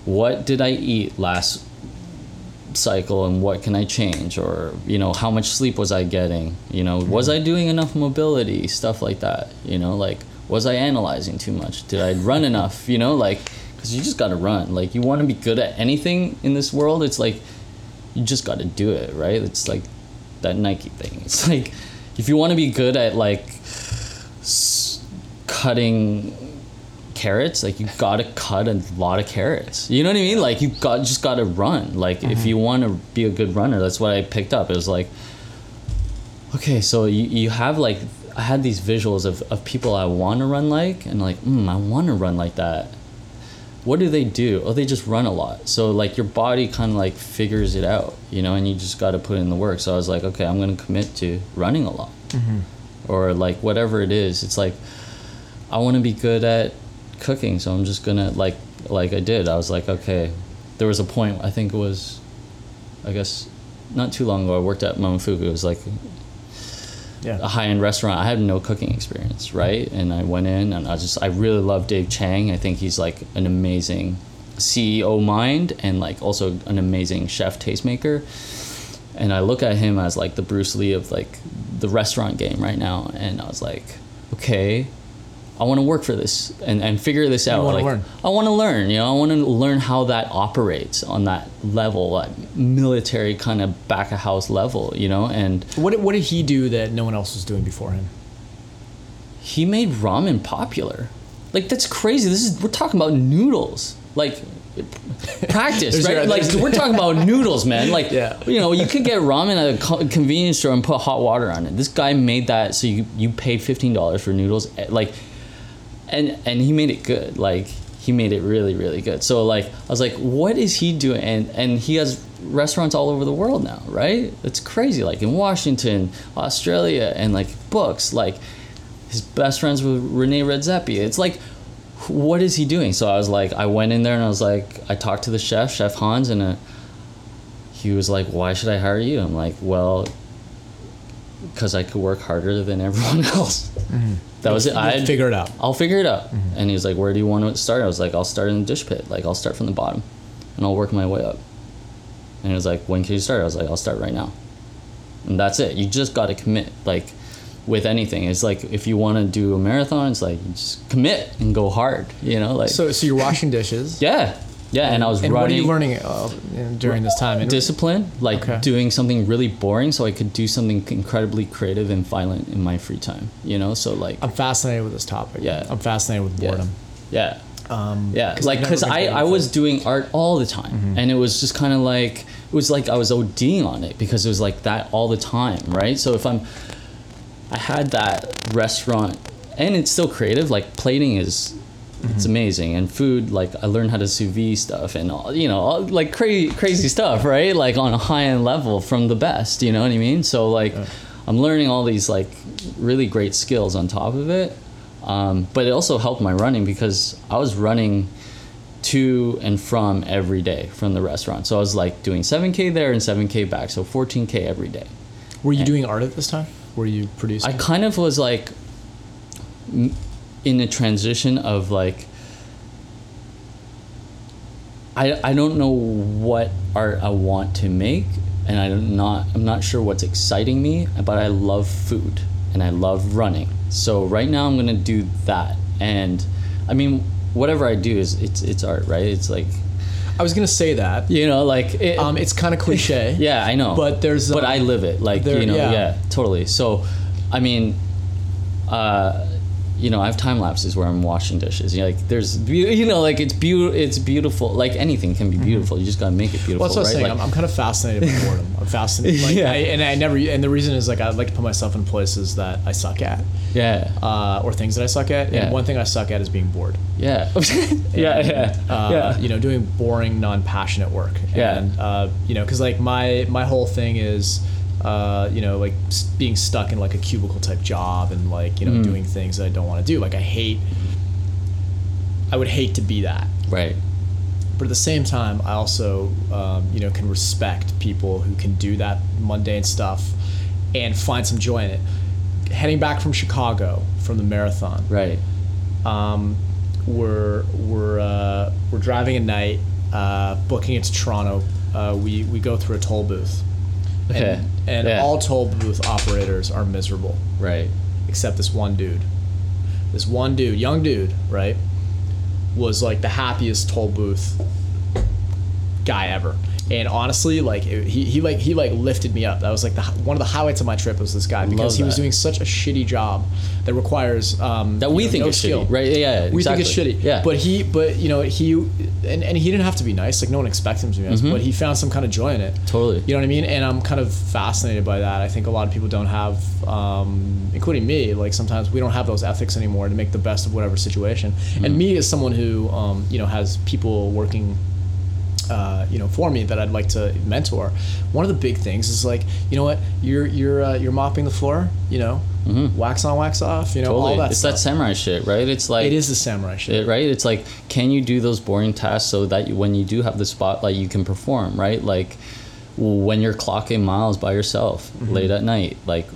what did I eat last cycle and what can I change? Or, you know, how much sleep was I getting? You know, was I doing enough mobility? Stuff like that. You know, like, was I analyzing too much? Did I run enough? You know, like, because you just got to run. Like, you want to be good at anything in this world, it's like, you just got to do it, right? It's like that Nike thing. It's like, if you want to be good at, like, cutting carrots like you gotta cut a lot of carrots. You know what i mean? Like you got just gotta run. Like if you want to be a good runner that's what i picked up. It was like okay so you, you have like i had these visuals of, of people i want to run like and like mm, i want to run like that. What do they do? Oh they just run a lot. So like your body kind of like figures it out you know and you just got to put in the work. So i was like okay i'm gonna commit to running a lot. Or like whatever it is. It's like i want to be good at cooking so i'm just gonna like like i did. I was like okay. There was a point i think it was i guess not too long ago i worked at momofuku. It was like a high-end restaurant. I had no cooking experience right? And i went in and i just i really love dave chang. I think he's like an amazing ceo mind and like also an amazing chef tastemaker. And I look at him as like the Bruce Lee of like the restaurant game right now, and I was like, okay, I want to work for this and, and figure this out. like, learn. I want to learn. You know, I want to learn how that operates on that level, that military kind of back of house level. You know, and What did, what did he do that no one else was doing before him? he made ramen popular. Like that's crazy. This is we're talking about noodles. Like practice, right? like we're talking about noodles, man. Like Yeah. you know, you could get ramen at a co- convenience store and put hot water on it. This guy made that so you you pay fifteen dollars for noodles. eh, Like, and and he made it good. Like he made it really really good. So like I was like, what is he doing? And and he has restaurants all over the world now, right? It's crazy. Like in Washington, Australia, and like books like his best friends with Rene Redzepi. It's like, what is he doing? So I was like, I went in there and I was like, I talked to the chef, Chef Hans, and uh, he was like, why should I hire you? I'm like, well, because I could work harder than everyone else. That was it. I figure it out. I'll figure it out. Mm-hmm. And he was like, where do you want to start? I was like, I'll start in the dish pit. Like, I'll start from the bottom, and I'll work my way up. And he was like, when can you start? I was like, I'll start right now. And that's it. You just got to commit. Like with anything, it's like if you want to do a marathon, it's like you just commit and go hard. You know, like So, so you're washing dishes. yeah, yeah. And, I was And running. what are you learning uh, during this time? And Discipline, like Okay. doing something really boring, so I could do something incredibly creative and violent in my free time. You know, so like I'm fascinated with this topic. Yeah. I'm fascinated with boredom. yeah. Um, Yeah, 'cause like because I, I was doing art all the time, Mm-hmm. and it was just kind of like it was like I was ODing on it because it was like that all the time, right? So if I'm, I had that restaurant, and it's still creative. Like plating is, Mm-hmm. it's amazing, and food. Like I learned how to sous vide stuff, and all, you know, all, like crazy crazy stuff, right? Like on a high end level from the best. You know what I mean? So like, I'm learning all these like really great skills on top of it. Um, but it also helped my running because I was running to and from every day from the restaurant. So I was like doing 7K there and 7K back. So 14K every day. Were you doing art at this time? Were you producing? I kind of was like in a transition of like, I, I don't know what art I want to make and I'm not I'm not sure what's exciting me, but I love food and I love running. So right now I'm gonna do that. And I mean whatever I do is it's it's art, right? It's like I was gonna say that. you know, like it, Um, it's kind of cliche. yeah, I know. But there's, but um, I live it. Like there- you know, yeah. yeah. totally. So, I mean, uh, you know, I have time lapses where I'm washing dishes. You know, like there's, beau- you know, like it's beautiful. It's beautiful. Like anything can be beautiful. You just gotta make it beautiful, Mm-hmm. Well, that's what I'm saying. Like, I'm, I'm kind of fascinated by boredom. I'm fascinated. Like, Yeah. I, and I never, and the reason is like I like to put myself in places that I suck at, yeah, uh, or things that I suck at. Yeah. And one thing I suck at is being bored. yeah, yeah, yeah, uh, yeah. you know, doing boring, non-passionate work. Yeah. And, uh, you know, because like my my whole thing is, uh, you know, like being stuck in like a cubicle type job and like you know Mm. doing things that I don't want to do. Like I hate. I would hate to be that. right. But at the same time, I also, um, you know, can respect people who can do that mundane stuff and find some joy in it. Heading back from Chicago from the marathon, Right. um, we're we're uh, we're driving at night, uh, booking it to Toronto. Uh, we we go through a toll booth, Okay. and, and Yeah. all toll booth operators are miserable Right. except this one dude. This one dude, young dude, right, was like the happiest toll booth guy ever. And honestly, like it, he, he like he like lifted me up. That was like the one of the highlights of my trip was this guy because he was that. doing such a shitty job that requires um, That we you know, think no is skill. shitty, right? Yeah, We think it's shitty. Yeah. But he, but you know, he and, and he didn't have to be nice. Like no one expects him to be nice, but he found some kind of joy in it. Mm-hmm. Totally. You know what I mean? And I'm kind of fascinated by that. I think a lot of people don't have, um, including me, like sometimes we don't have those ethics anymore to make the best of whatever situation. Mm-hmm. And me as someone who, um, you know, has people working, uh, you know, for me that I'd like to mentor. One of the big things is like, you know what, you're you're uh, you're mopping the floor, you know, wax on, wax off, you know, Mm-hmm. Totally. all that it's stuff. that samurai shit, right? It's like it is the samurai shit. it, right? It's like, can you do those boring tasks so that you, when you do have the spotlight, you can perform, right? Like when you're clocking miles by yourself Mm-hmm. late at night, like,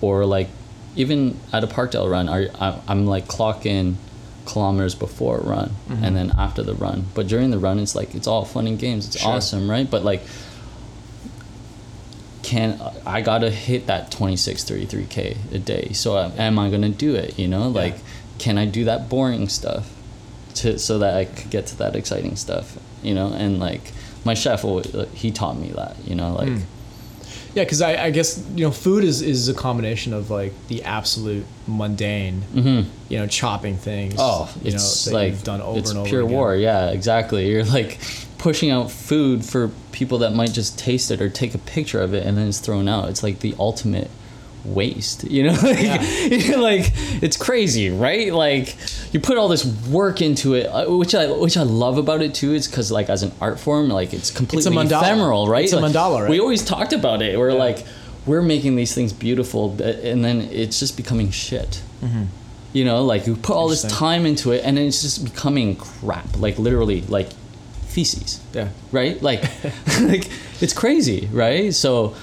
or like even at a Parkdale run, are, I, I'm like clocking kilometers before a run Mm-hmm. and then after the run. But during the run, it's like it's all fun and games. It's Sure. awesome, right? But like, can I gotta hit that 26 33k a day so uh, am I gonna do it you know like can I do that boring stuff to so that I could get to that exciting stuff you know and like my chef always, he taught me that you know like Yeah, because I, I guess you know food is, is a combination of like the absolute mundane, you know, chopping things. Mm-hmm. Oh, you know, it's that like you've done over it's and over. pure again. war. Yeah, exactly. You're like pushing out food for people that might just taste it or take a picture of it and then it's thrown out. It's like the ultimate waste. You know, like, you're like it's crazy, right? Like you put all this work into it, uh, which I which I love about it too. Is because like as an art form, like it's completely mandala. ephemeral, right? It's a Like, mandala, right? We always talked about it. We're like we're making these things beautiful, but- and then it's just becoming shit. You know, like you put all this time into it, and then it's just becoming crap. Like literally, like feces. Yeah. Right. Like, like it's crazy, right? So,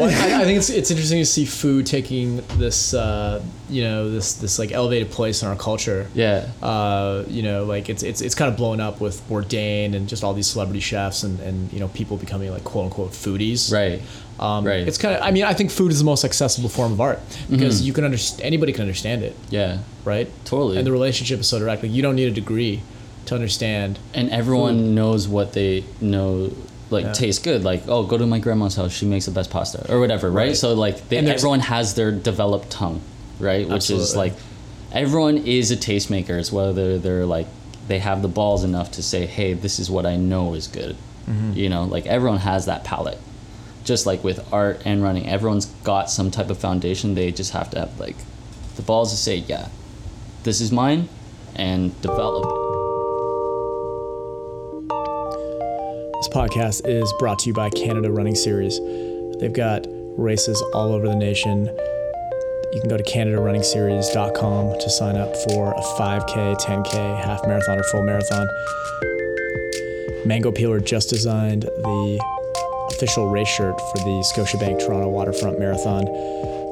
Well, I, I think it's it's interesting to see food taking this uh, you know this this like elevated place in our culture. yeah, Uh, you know, like it's it's it's kind of blown up with Bourdain and just all these celebrity chefs and and you know people becoming like quote unquote foodies. right. Um, Right. It's kind of. I mean, I think food is the most accessible form of art because you can understand. Anybody can understand it, Yeah, right? Totally. And the relationship is so direct. Like you don't need a degree to understand. and everyone knows what they know. Like Yeah. tastes good. Like oh, go to my grandma's house. She makes the best pasta or whatever, right? Right. So like they, everyone has their developed tongue, right? Which is like everyone is a tastemaker. It's whether they're like they have the balls enough to say, hey, this is what I know is good. Mm-hmm. You know, like everyone has that palate. Just like with art and running, everyone's got some type of foundation. They just have to have like the balls to say, yeah, this is mine, and develop. it. Podcast is brought to you by Canada Running Series. They've got races all over the nation. You can go to CanadaRunningSeries.com to sign up for a 5K, 10K, half marathon, or full marathon. Mango Peeler just designed the official race shirt for the Scotiabank Toronto Waterfront Marathon.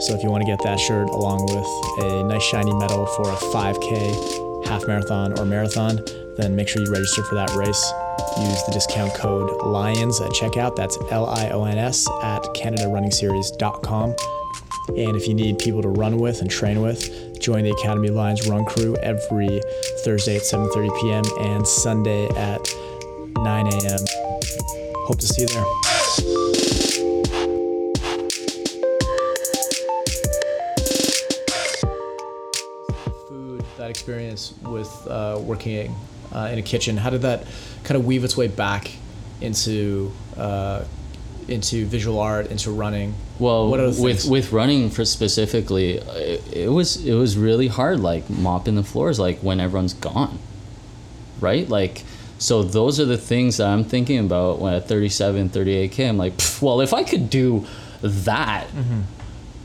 So if you want to get that shirt along with a nice shiny medal for a 5K, half marathon, or marathon, then make sure you register for that race. Use the discount code LIONS at checkout. That's L I O N S at CanadaRunningSeries.com. And if you need people to run with and train with, join the Academy Lions Run Crew every Thursday at 7:30 p.m. and Sunday at 9 a.m. Hope to see you there. Food, that experience with uh, working uh, in a kitchen, how did that kind of weave its way back into uh, into visual art, into running? Well, with things? with running for specifically, it, it was it was really hard. Like mopping the floors, like when everyone's gone, right? Like, so those are the things that I'm thinking about when at 37, 38k. I'm like, well, if I could do that, Mm-hmm.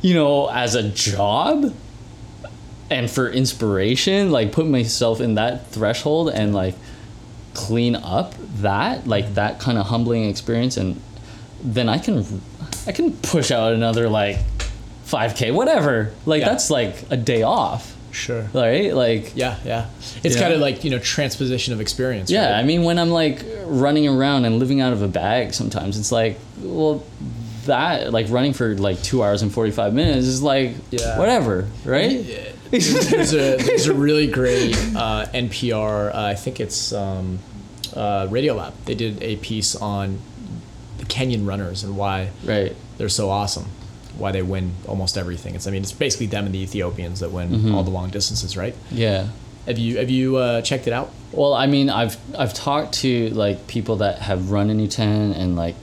you know, as a job, and for inspiration, like put myself in that threshold and like clean up that, like that kind of humbling experience, and then I can I can push out another like 5k, whatever. Like Yeah. that's like a day off, Sure. right? Like Yeah, yeah. It's kind of like you know transposition of experience. yeah, right? I mean, when I'm like running around and living out of a bag, sometimes it's like, well, that like running for like two hours and 45 minutes is like Yeah. whatever, right? There's a there's a really great uh, NPR. Uh, I think it's um, uh, Radiolab. They did a piece on the Kenyan runners and why Right. they're so awesome. Why they win almost everything. It's I mean it's basically them and the Ethiopians that win Mm-hmm. all the long distances, right? Yeah. Have you have you uh, checked it out? Well, I mean, I've I've talked to like people that have run in Iten and like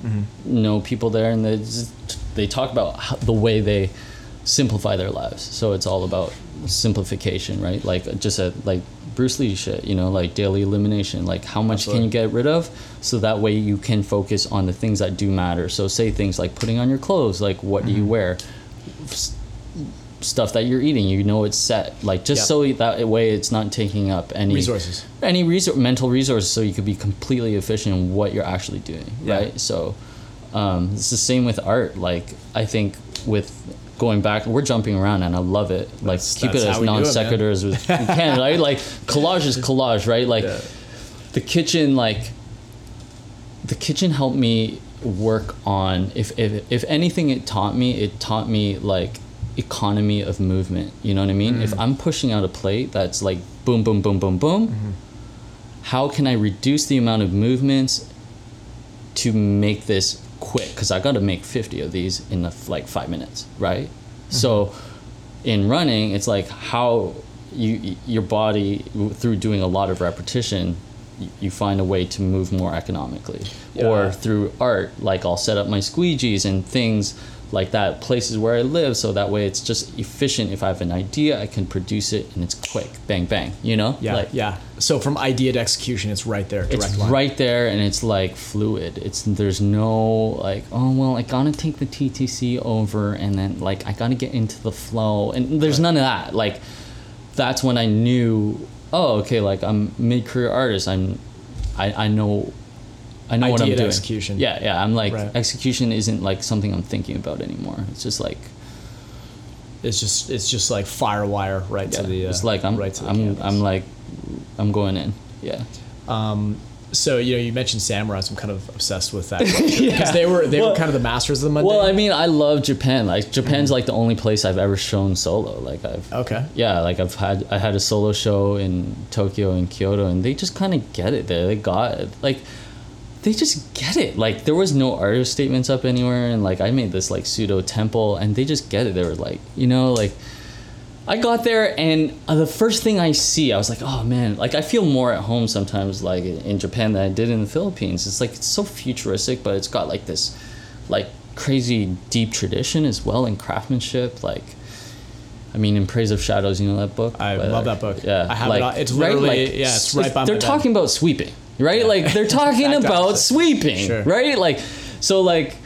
know people there, and they just, they talk about how, the way they simplify their lives. So it's all about simplification, right? Like just a like Bruce Lee shit, you know, like daily elimination. Like how much can you get rid of, so that way you can focus on the things that do matter. So say things like putting on your clothes, like what do you wear, S- stuff that you're eating, you know it's set. Like just Yep. so that way it's not taking up any Resources. any resor- mental resources so you could be completely efficient in what you're actually doing Yeah. right so um, it's the same with art like i think with going back we're jumping around and i love it. Like That's- keep that's it as we do it, non sequitur as we can right? Like collage is collage right? Like Yeah. the kitchen like the kitchen helped me work on if, if if anything it taught me it taught me like economy of movement you know what i mean? If mm. i'm pushing out a plate that's like boom boom boom boom boom mm-hmm. how can i reduce the amount of movements to make this quick because i got to make 50 of these in the, like five minutes right so in running it's like how you your body through doing a lot of repetition you find a way to move more economically Yeah. or through art like i'll set up my squeegees and things like that places where i live so that way it's just efficient. If i have an idea i can produce it and it's quick. Bang bang you know? Yeah, like yeah. So from idea to execution, it's right there. Direct it's line. right there and it's like fluid. It's there's no like oh well i gotta take the ttc over and then like i gotta get into the flow. And there's none of that. Like that's when i knew oh okay like i'm mid-career artist. I'm i, I know i know what i'm doing execution. yeah yeah i'm like Right. execution isn't like something i'm thinking about anymore it's just like It's just it's just like firewire right yeah, to the. Uh, it's like i'm right to the i'm canvas. i'm like i'm going in yeah Um, So you know, you mentioned samurais. I'm kind of obsessed with that because they were they Well- were kind of the masters of the mundane. Well, I mean, I love Japan. Like Japan's like the only place I've ever shown solo. Like I've Okay. yeah, like I've had I had a solo show in Tokyo and Kyoto, and they just kind of get it there. They got it. Like they just get it. Like there was no artist statements up anywhere, and like I made this like pseudo temple, and they just get it. They were like, you know, like. I got there and uh, the first thing I see, I was like, oh man, like I feel more at home sometimes, like in Japan than I did in the Philippines. It's like it's so futuristic, but it's got like this, like crazy deep tradition as well in craftsmanship. Like, I mean, in Praise of Shadows, you know that book. I love like- that book. Yeah, I have it on- it's literally- right, like, yeah, it's right by my They're bed. talking about sweeping, right? Like they're talking about sweeping, Sure. right? Like, so like.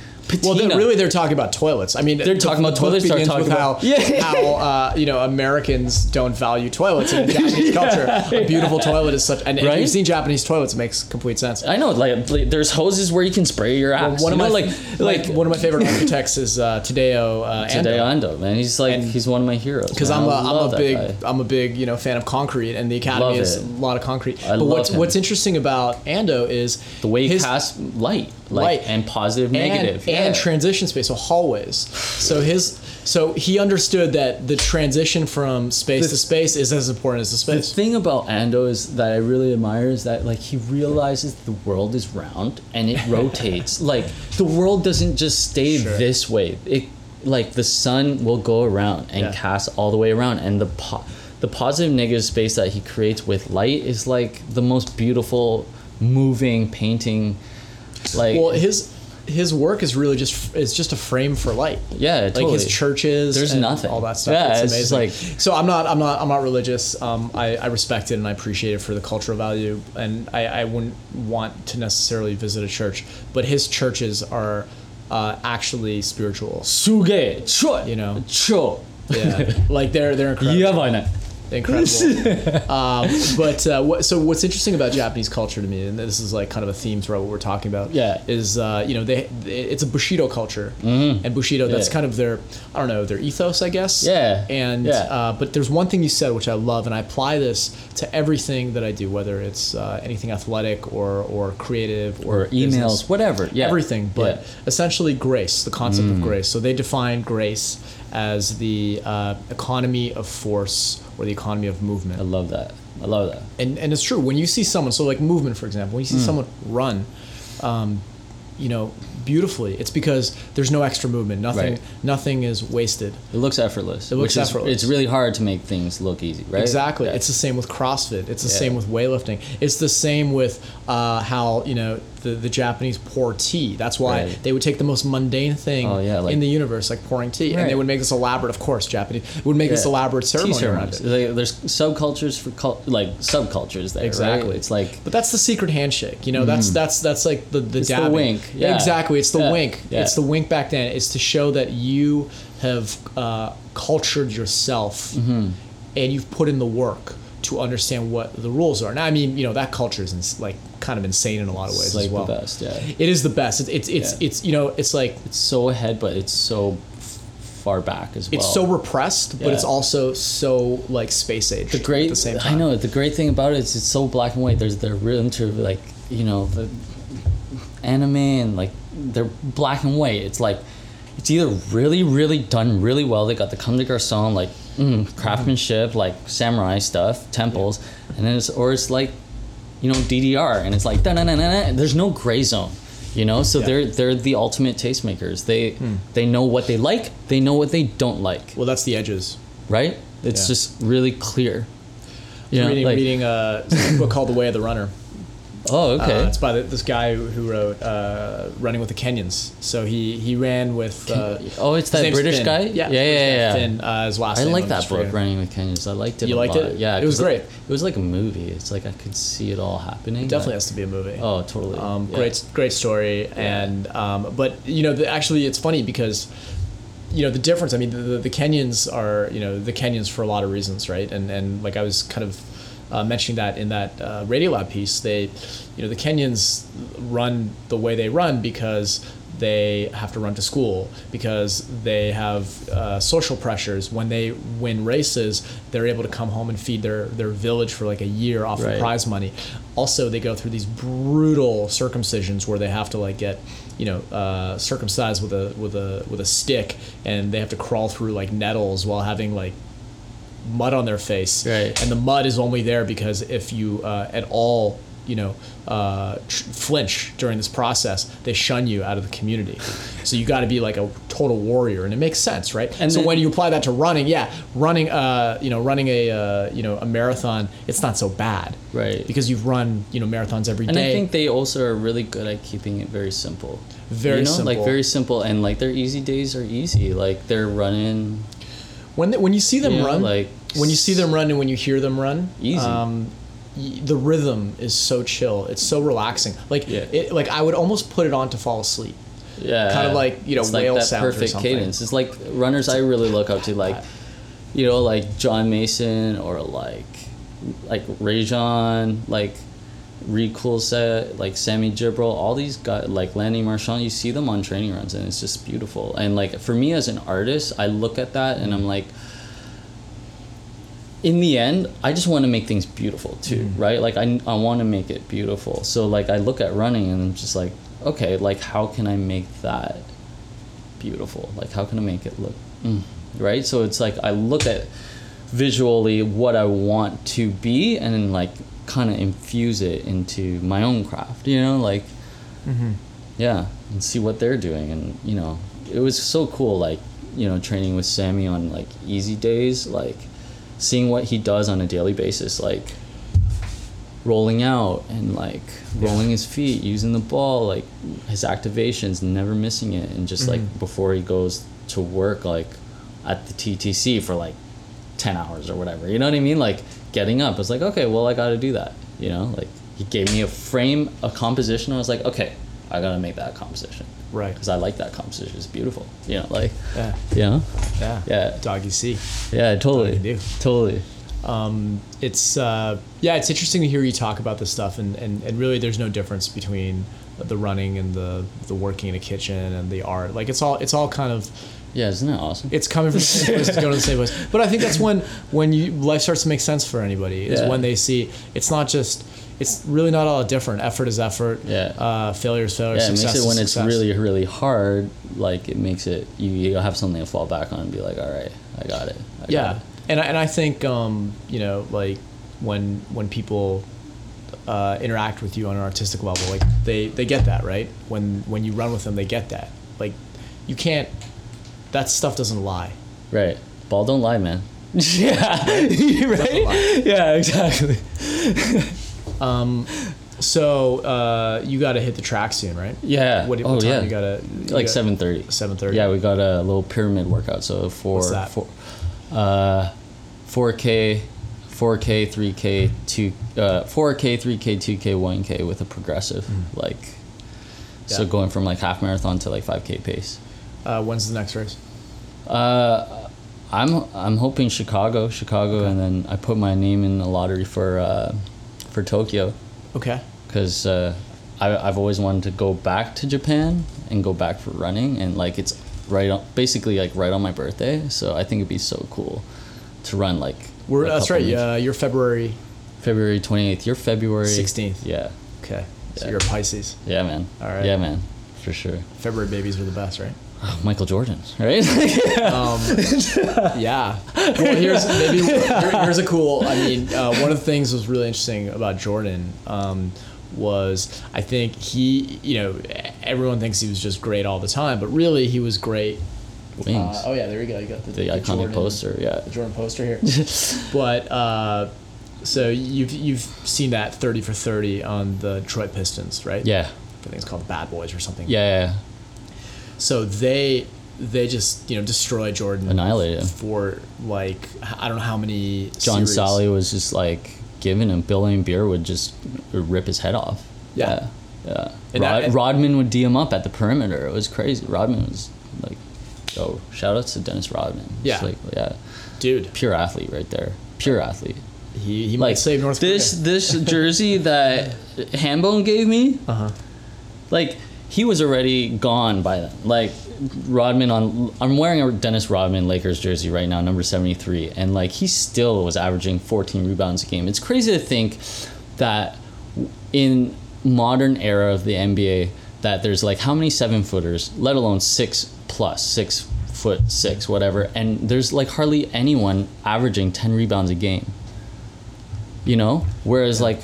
Well, patina. they're, really, they're talking about toilets. I mean, They're the- talking the about toilets, they're begins talking with about- how, Yeah. how uh, you know Americans don't value toilets in Japanese culture. A beautiful toilet is such, and, Right? you've seen Japanese toilets, it makes complete sense. I know, like, like, there's hoses where you can spray your ass. one of my like, like, like one of my favorite architects is uh, Tadao uh, Ando. Ando, man. He's like And- he's one of my heroes. because. I'm a, I'm a big guy. I'm a big you know fan of concrete and the academy Love is it. a lot of concrete. I but love what's him. what's interesting about Ando is the way he casts light, like, Light. and positive, and, negative, yeah. and transition space, so hallways. So his so he understood that the transition from space to space is as important as the space. the thing about Ando is that I really admire is that like he realizes the world is round and it rotates. like the world doesn't just stay Sure. this way. It like the sun will go around and Yeah. cast all the way around, and the po- the positive negative space that he creates with light is like the most beautiful, moving painting. Like Well, his his work is really just is just a frame for light. yeah, Like his churches, There's and nothing. all that stuff. Yeah, it's, it's amazing. like- so I'm not, I'm not, I'm not religious. Um, I, I respect it and I appreciate it for the cultural value, and I, I wouldn't want to necessarily visit a church, but his churches are uh, actually spiritual. Suge, cho, You know. cho. Yeah, like they're they're incredible incredible. um, but uh, what, so what's interesting about Japanese culture to me, and this is like kind of a theme throughout what we're talking about, yeah. is uh, you know they, they it's a bushido culture, mm-hmm. and bushido that's yeah. kind of their I don't know their ethos, I guess. Yeah. And yeah. Uh, but there's one thing you said which I love, and I apply this to everything that I do, whether it's uh, anything athletic or or creative or, or emails, whatever, yeah. everything. But yeah. essentially, grace, the concept mm. of grace. So they define grace as the uh, economy of force or the economy of movement. I love that. I love that. And, and it's true. When you see someone, so like movement, for example, when you see Mm. someone run, um, you know, beautifully, it's because there's no extra movement. Nothing, Right. nothing is wasted. It looks effortless. It looks which is- effortless. It's really hard to make things look easy, right? Exactly. Yeah. It's the same with CrossFit. It's the Yeah. same with weightlifting. It's the same with uh, how you know the, the Japanese pour tea. That's why Right. they would take the most mundane thing Oh, yeah, like- in the universe, like pouring tea, and they would make this elaborate. Of course, Japanese would make this elaborate ceremony around it. Like, there's subcultures for cul- like subcultures there. Exactly. Right? It's like But that's the secret handshake. You know, that's that's that's like the the Mm. It's the wink, yeah. Exactly. It's the Yeah, wink. yeah. It's the wink back then. It's to show that you have uh, cultured yourself Mm-hmm. and you've put in the work to understand what the rules are. Now, I mean, you know, that culture is ins- like kind of insane in a lot of ways it's like as well. the best. Yeah. It is the best. It's it's it's, Yeah. it's you know, it's like It's so ahead, but it's so far back as well. it's so repressed, but it's also so like space age. the great. at the same time. I know the great thing about it is it's so black and white. There's they're real into like you know the anime and like they're black and white. It's like it's either really really done really well. They got the comme des garçons like mm, craftsmanship, like samurai stuff, temples, and then it's or it's like you know DDR, and it's like da na na na. There's no gray zone. You know, so Yeah. they're they're the ultimate tastemakers. They they know what they like. They know what they don't like. Well, that's the edges. Right? It's Yeah. just really clear. You know, reading like- reading a book called The Way of the Runner. Oh, okay. Uh, it's by the, this guy who wrote uh, Running with the Kenyans. So he he ran with. Uh, oh, it's that British Finn. guy. Yeah, yeah, yeah, yeah. Finn, uh, his last I like that book. Running with Kenyans. I liked it. You a liked lot. it? Yeah, It was great. It was like a movie. It's like I could see it all happening. It definitely but- has to be a movie. Oh, totally. Um, Yeah. Great, great story, and um, but you know, the, actually, it's funny because you know the difference. I mean, the, the, the Kenyans are you know the Kenyans for a lot of reasons, right? And and like I was kind of uh, mentioning that in that uh, Radiolab piece, they, you know, the Kenyans run the way they run because they have to run to school because they have uh, social pressures. When they win races, they're able to come home and feed their, their village for like a year off Right. the prize money. Also, they go through these brutal circumcisions where they have to like get, you know, uh, circumcised with a with a with a stick, and they have to crawl through like nettles while having like mud on their face. Right. And the mud is only there because if you uh, at all, you know, uh, tr- flinch during this process, they shun you out of the community. So you got to be like a total warrior, and it makes sense, right? And so then- when you apply that to running, yeah, running, uh, you know, running a, uh, you know, a marathon, it's not so bad, Right. Because you've run, you know, marathons every day. And I think they also are really good at keeping it very simple. Very you know? Like simple. very simple, and like their easy days are easy. Like they're running. When they, when you see them know, run, like, when you see them run and when you hear them run, Easy. Um, y- the rhythm is so chill. It's so relaxing. Like Yeah. it, like I would almost put it on to fall asleep. Yeah, Kind of like, you know, it's whale like that perfect cadence. It's like runners I really look up to, like you know, like John Mason or like like Rajon, like Reid Coolsaet, like Sammy Jibril, all these guys, like Lanni Marchant. You see them on training runs, and it's just beautiful. And like for me as an artist, I look at that and I'm like. In the end, I just want to make things beautiful too, Mm-hmm. right? Like I, I want to make it beautiful. So like I look at running and I'm just like, okay, like how can I make that beautiful? Like how can I make it look mm, right? So it's like I look at visually what I want to be and then like kind of infuse it into my own craft, you know, like mm-hmm. yeah, and see what they're doing and you know, it was so cool like, you know, training with Sammy on like easy days, like seeing what he does on a daily basis like rolling out and like rolling his feet, using the ball, like his activations, never missing it, and just like mm-hmm. before he goes to work, like at the TTC for like ten hours or whatever. You know what I mean? Like getting up, I was like okay, well I got to do that. You know, like he gave me a frame, a composition. I was like, okay, I gotta make that composition Right. because I like that composition. It's beautiful. You know, like Yeah. you know, Yeah. Yeah. Doggy C. yeah, totally, do. totally. Um, it's uh, yeah, it's interesting to hear you talk about this stuff, and, and, and really, there's no difference between the running and the the working in a kitchen and the art. Like it's all it's all kind of Yeah, isn't that awesome? it's coming from the same place, it's going to the same place. But I think that's when when you life starts to make sense for anybody is Yeah. when they see it's not just it's really not all different. Effort is effort. Yeah. Uh, failure is failure. yeah, it success makes it when it's success. really, really hard. Like it makes it you you have something to fall back on and be like, all right, I got it. I got yeah it." and I, and I think um, you know like when when people uh, interact with you on an artistic level like they they get that right when when you run with them they get that like you can't that stuff doesn't lie right. Ball don't lie, man. yeah, right. Yeah, exactly. so uh, you got to hit the track soon right Yeah. what, what oh time yeah. you gotta like seven thirty. 7:30? Yeah, we got a little pyramid workout. So for What's that? uh, four K, four K, three K, two uh, four K, three K, two K, one K with a progressive like. So Hmm. Yeah. going from like half marathon to like five K pace. uh, when's the next race Uh, I'm I'm hoping Chicago, Chicago, and then I put my name in the lottery for uh, for Tokyo okay because uh, I I've always wanted to go back to Japan and go back for running, and like it's right on basically like right on my birthday, so I think it'd be so cool to run like. We're, that's right Yeah, uh, you're February February twenty eighth. You're February 16th. Yeah, okay so Yeah. you're a Pisces yeah, man. All right. Yeah, man. for sure. February babies are the best, right? Michael Jordan, right? Um, yeah. Well, here's maybe here- here's a cool. I mean, uh, one of the things that was really interesting about Jordan um, was I think he, you know, everyone thinks he was just great all the time, but really he was great. Wings. Uh, oh yeah, there you go. You got the, the iconic Jordan- poster, yeah. the Jordan poster here. but uh, so you've you've seen that thirty for thirty on the Detroit Pistons, right? Yeah. I think it's called the Bad Boys or something. Yeah, yeah. So they they just you know destroy Jordan, Annihilate him. for like I don't know how many. John series. Salley was just like giving him Bill Laimbeer would just rip his head off. Yeah. Yeah. yeah. Rod, that- Rodman would D him up at the perimeter. It was crazy. Rodman was like, oh, shout outs to Dennis Rodman. Yeah. Like, yeah. dude. Pure athlete right there. Pure athlete. He he might Like save North this this jersey that Hambone gave me, Uh huh. like he was already gone by then. Like Rodman on I'm wearing a Dennis Rodman Lakers jersey right now, number 73, and like he still was averaging 14 rebounds a game. It's crazy to think that in modern era of the NBA that there's like how many seven footers, let alone six plus, six foot six, whatever, and there's like hardly anyone averaging 10 rebounds a game. You know? Whereas like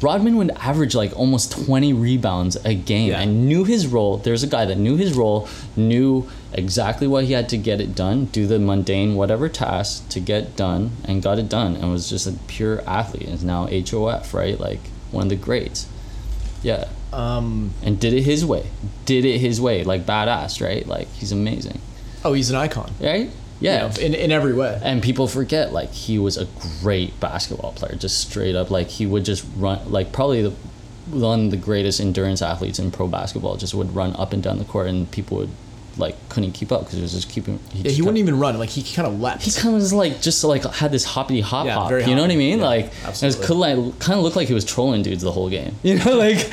Rodman would average like almost 20 rebounds a game Yeah. and knew his role. There's a guy that knew his role, knew exactly what he had to get it done, do the mundane whatever task to get done, and got it done, and was just a pure athlete. And is now HOF, right? Like one of the greats. Yeah. Um. And did it his way. Did it his way. Like badass, right? Like he's amazing. Oh, he's an icon. Right? You Yeah. know, in in every way. and people forget like he was a great basketball player just straight up like he would just run like probably the one of the greatest endurance athletes in pro basketball just would run up and down the court and people would like couldn't keep up because it was just keeping he, Yeah, just he wouldn't even run. Like he kind of leapt. he kind of was like just like had this hoppity hop Yeah, hop you know what I mean Yeah, like it was absolutely. could like kind of looked like he was trolling dudes the whole game you know like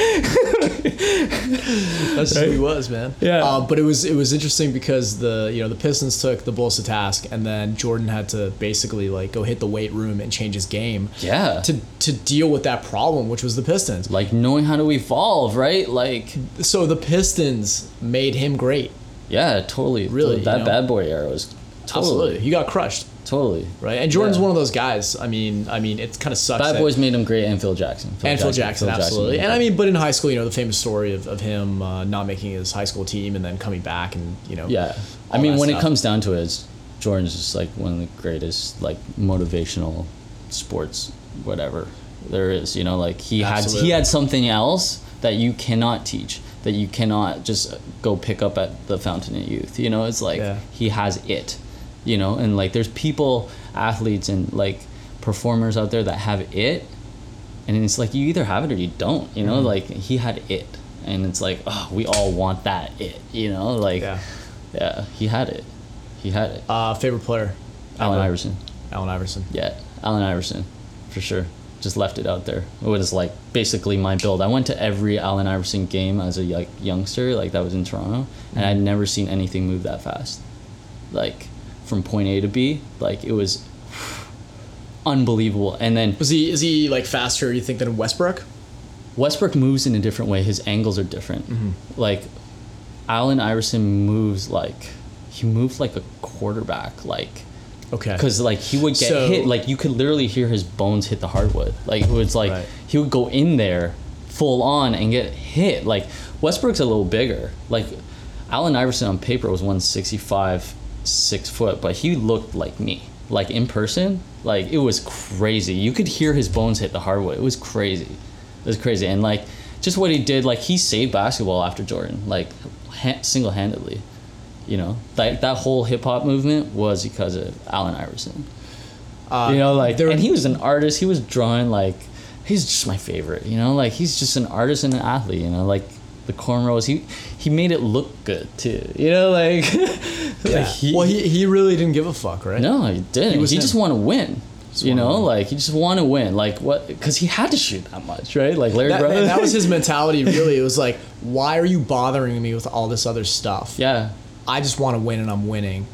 That's just who he was, man. Yeah. Uh, but it was it was interesting because the you know the Pistons took the Bulls to task, and then Jordan had to basically like go hit the weight room and change his game. Yeah. To to deal with that problem, which was the Pistons. like knowing how to evolve right like So the Pistons made him great. yeah totally Really, that you know? bad boy era was totally Absolutely, he got crushed. totally Right, and Jordan's Yeah. one of those guys. I mean, I mean, it kind of sucks. Bad Boys made him great, and Phil Jackson. Phil and Phil Jackson, absolutely. And I mean, but in high school, you know, the famous story of, of him uh, not making his high school team and then coming back and you know. yeah. I mean, when stuff. it comes down to it, Jordan's just like one of the greatest, like motivational sports, whatever there is. You know, like he had he had something else that you cannot teach, that you cannot just go pick up at the Fountain of Youth. You know, it's like Yeah. he has it. You know, and like there's people, athletes, and like performers out there that have it, and it's like you either have it or you don't you know? Mm-hmm. like he had it and it's like oh we all want that it you know? Like Yeah. yeah he had it. He had it. Uh, favorite player, Allen? Iverson. Allen Iverson. yeah Allen Iverson for sure. Just left it out there. It was like basically my build. I went to every Allen Iverson game as a like youngster like that was in Toronto and I'd never seen anything move that fast. Like from point A to B like it was unbelievable and then Was he is he like faster? You think than Westbrook? Westbrook moves in a different way. His angles are different. Mm-hmm. Like Allen Iverson moves like he moved like a quarterback, like Okay. because like he would get So- hit. Like you could literally hear his bones hit the hardwood. Like it was like Right. he would go in there full on and get hit. Like Westbrook's a little bigger. Like Allen Iverson on paper was 165, six foot, but he looked like me. Like in person, like it was crazy. You could hear his bones hit the hardwood. It was crazy. It was crazy. And like just what he did, like he saved basketball after Jordan, like ha- single handedly. You know, like that whole hip hop movement was because of Allen Iverson. Uh, you know, like, there- and he was an artist. He was drawing like, he's just my favorite. You know, like he's just an artist and an athlete. You know, like the cornrows. He he made it look good too. You know, like, Yeah. like he, well, he he really didn't give a fuck, right? no, he didn't. He He, just want to win. you know, win. like he just want to win. Like what? Because he had to shoot that much, right? Like Larry That, that was his mentality. Really, it was like, why are you bothering me with all this other stuff? yeah, I just want to win, and I'm winning.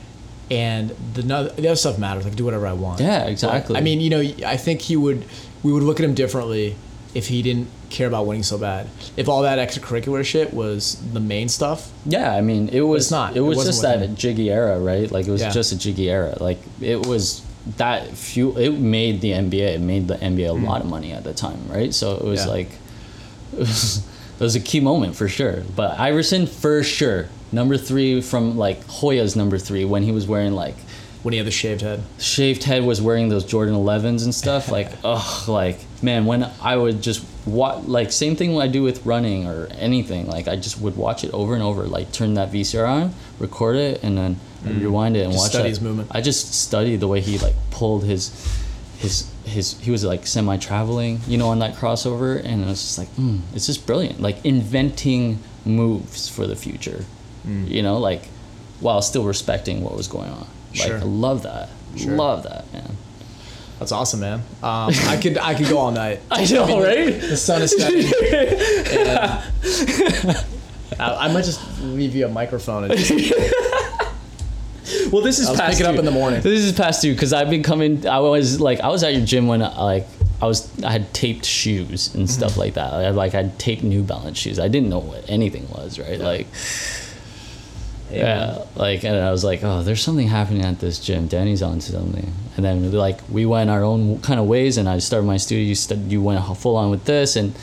And the, the other stuff matters. Like do whatever I want. Yeah, But, exactly. I mean, you know, I think he would. We would look at him differently if he didn't care about winning so bad. If all that extracurricular shit was the main stuff, Yeah, I mean, it was not. It It was wasn't just that jiggy era, right? Like it was Yeah. just a jiggy era. Like it was that few. It made the NBA. It made the NBA a lot of money at the time, right? So it was Mm. Yeah. like, it was, it was a key moment for sure. But Iverson for sure, number three from like Hoya's number three when he was wearing like when he had the shaved head. shaved head was wearing those Jordan 11s and stuff like ugh like man when I would just watch like same thing I do with running or anything like I just would watch it over and over like turn that VCR on record it and then rewind it and Mm. Just watch study that. his movement. I just studied the way he like pulled his his his he was like semi traveling you know on that crossover and it was just like mm, it's just brilliant like inventing moves for the future Mm. you know like while still respecting what was going on like Sure. I love that Sure. love that man That's awesome, man. Um, I could I could go all night. I know right The sun is setting. and I, I might just leave you a microphone. And just, well this is I'll past pick it up in the morning. this is past due because I've been coming I was like I was at your gym when I, like I was I had taped shoes and stuff Mm-hmm. like that I had, like I had taped New Balance shoes I didn't know what anything was right like Yeah, like, and I was like, oh, there's something happening at this gym. Danny's on to something. And then, like, we went our own kind of ways, and I started my studio. You, st- you went full on with this, and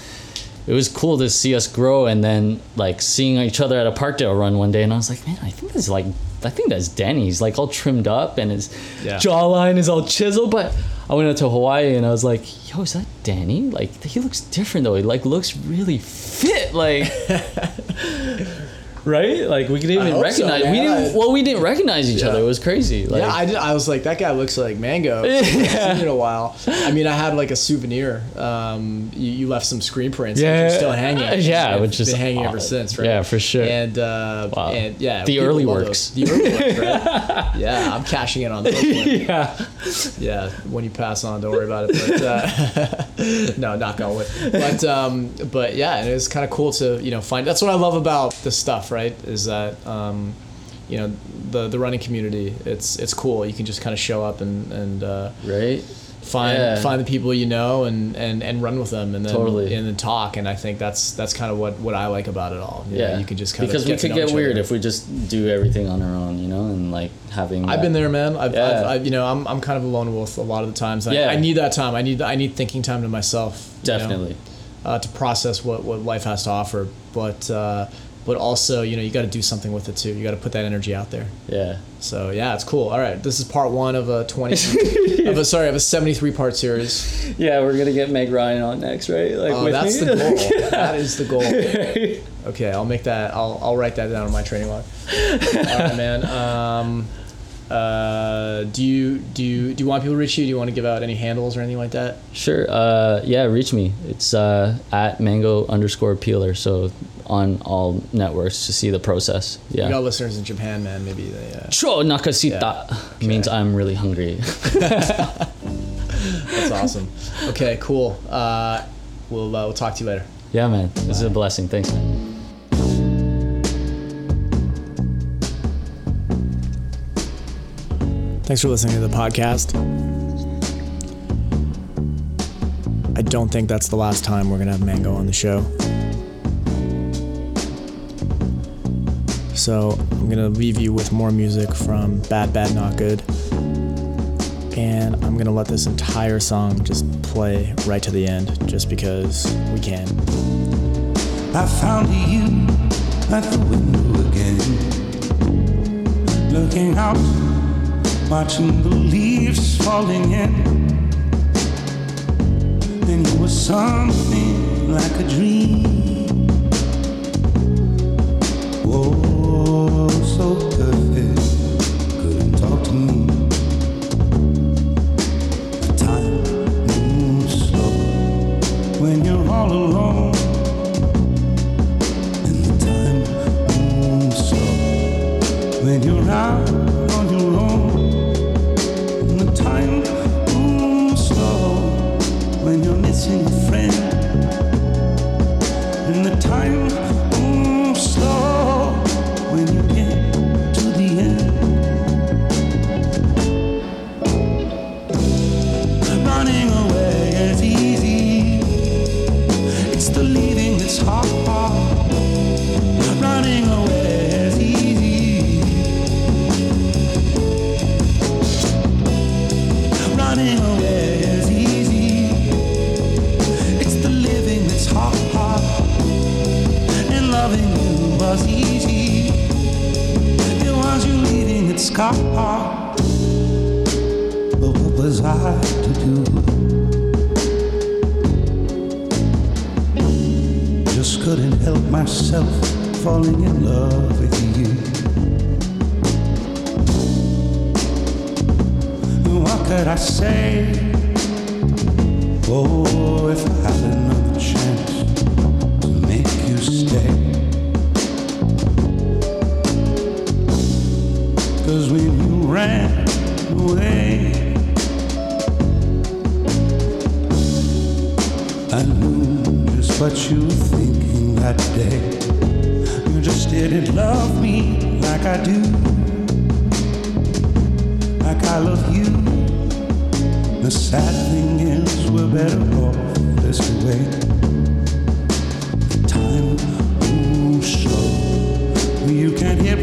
it was cool to see us grow. And then, like, seeing each other at a Parkdale run one day, and I was like, man, I think that's like, I think that's Danny. He's like all trimmed up, and his Yeah. jawline is all chiseled. But I went out to Hawaii, and I was like, yo, is that Danny? Like, he looks different though. He like looks really fit, like. Right, like we could even hope so, recognize. we didn't. Well, we didn't recognize each Yeah. other. It was crazy. Like, yeah, I, did, I was like, that guy looks like Mango. I haven't seen in a while. I mean, I had like a souvenir. Um, you, you left some screen prints, Yeah. which are still hanging. Yeah, They've which is been hanging odd. ever since, right? Yeah, for sure. And uh, Wow. and yeah, The early works. those. The early works, right? yeah, I'm cashing in on those. yeah, yeah, when you pass on, don't worry about it. But uh, no, knock on wood. But um, but yeah, and it's kind of cool to you know find. That's what I love about this stuff, right? Is that um, you know the the running community. It's it's cool. You can just kind of show up and and uh, right. find Yeah. find the people you know and, and and run with them and then Totally. and then talk. And I think that's that's kind of what what I like about it all. You know, Yeah, you can just kind because of we could get weird other. if we just do everything on our own, you know, and like having. I've been there, man. I've, Yeah. I've, I've, you know, I'm, I'm kind of a lone wolf a lot of the times. I, Yeah. I need that time. I need, I need thinking time to myself. you know, Definitely. uh, to process what, what life has to offer. But, uh, but also, you know, you got to do something with it too. You got to put that energy out there. Yeah. So yeah, it's cool. All right, this is part one of a 20, of a sorry, of a 73 part series. Yeah, we're gonna get Meg Ryan on next, right? Like Oh, that's me? the goal. that is the goal. Okay, I'll make that. I'll, I'll write that down on my training log. All right, man. Um, uh, do you do you do you want people to reach you? Do you want to give out any handles or anything like that? Sure. Uh, yeah, reach me. It's uh, at mango underscore peeler. So on all networks to see the process. Yeah. We got Yeah. listeners in Japan, man. Maybe they. Uh, Cho nakasita means I'm really hungry. that's awesome. Okay, cool. Uh, we'll uh, we'll talk to you later. yeah, man. This is a blessing. Thanks, man. Thanks for listening to the podcast. I don't think that's the last time we're going to have Mango on the show. So I'm going to leave you with more music from Bad Bad Not Good. And I'm going to let this entire song just play right to the end just because we can. I found you at the window again, looking out, watching the leaves falling in. Then you were something like a dream. Oh, so perfect, couldn't talk to me. The time moves slow when you're all alone. And the time moves slow when you're out But what was I to do? Just couldn't help myself falling in love with you. What could I say? Oh, if I had another chance to make you stay. Cause you ran away, I knew just what you were thinking that day. You just didn't love me like I do, like I love you. The sad thing is, we're better off this way. Time moves slow, you can't hear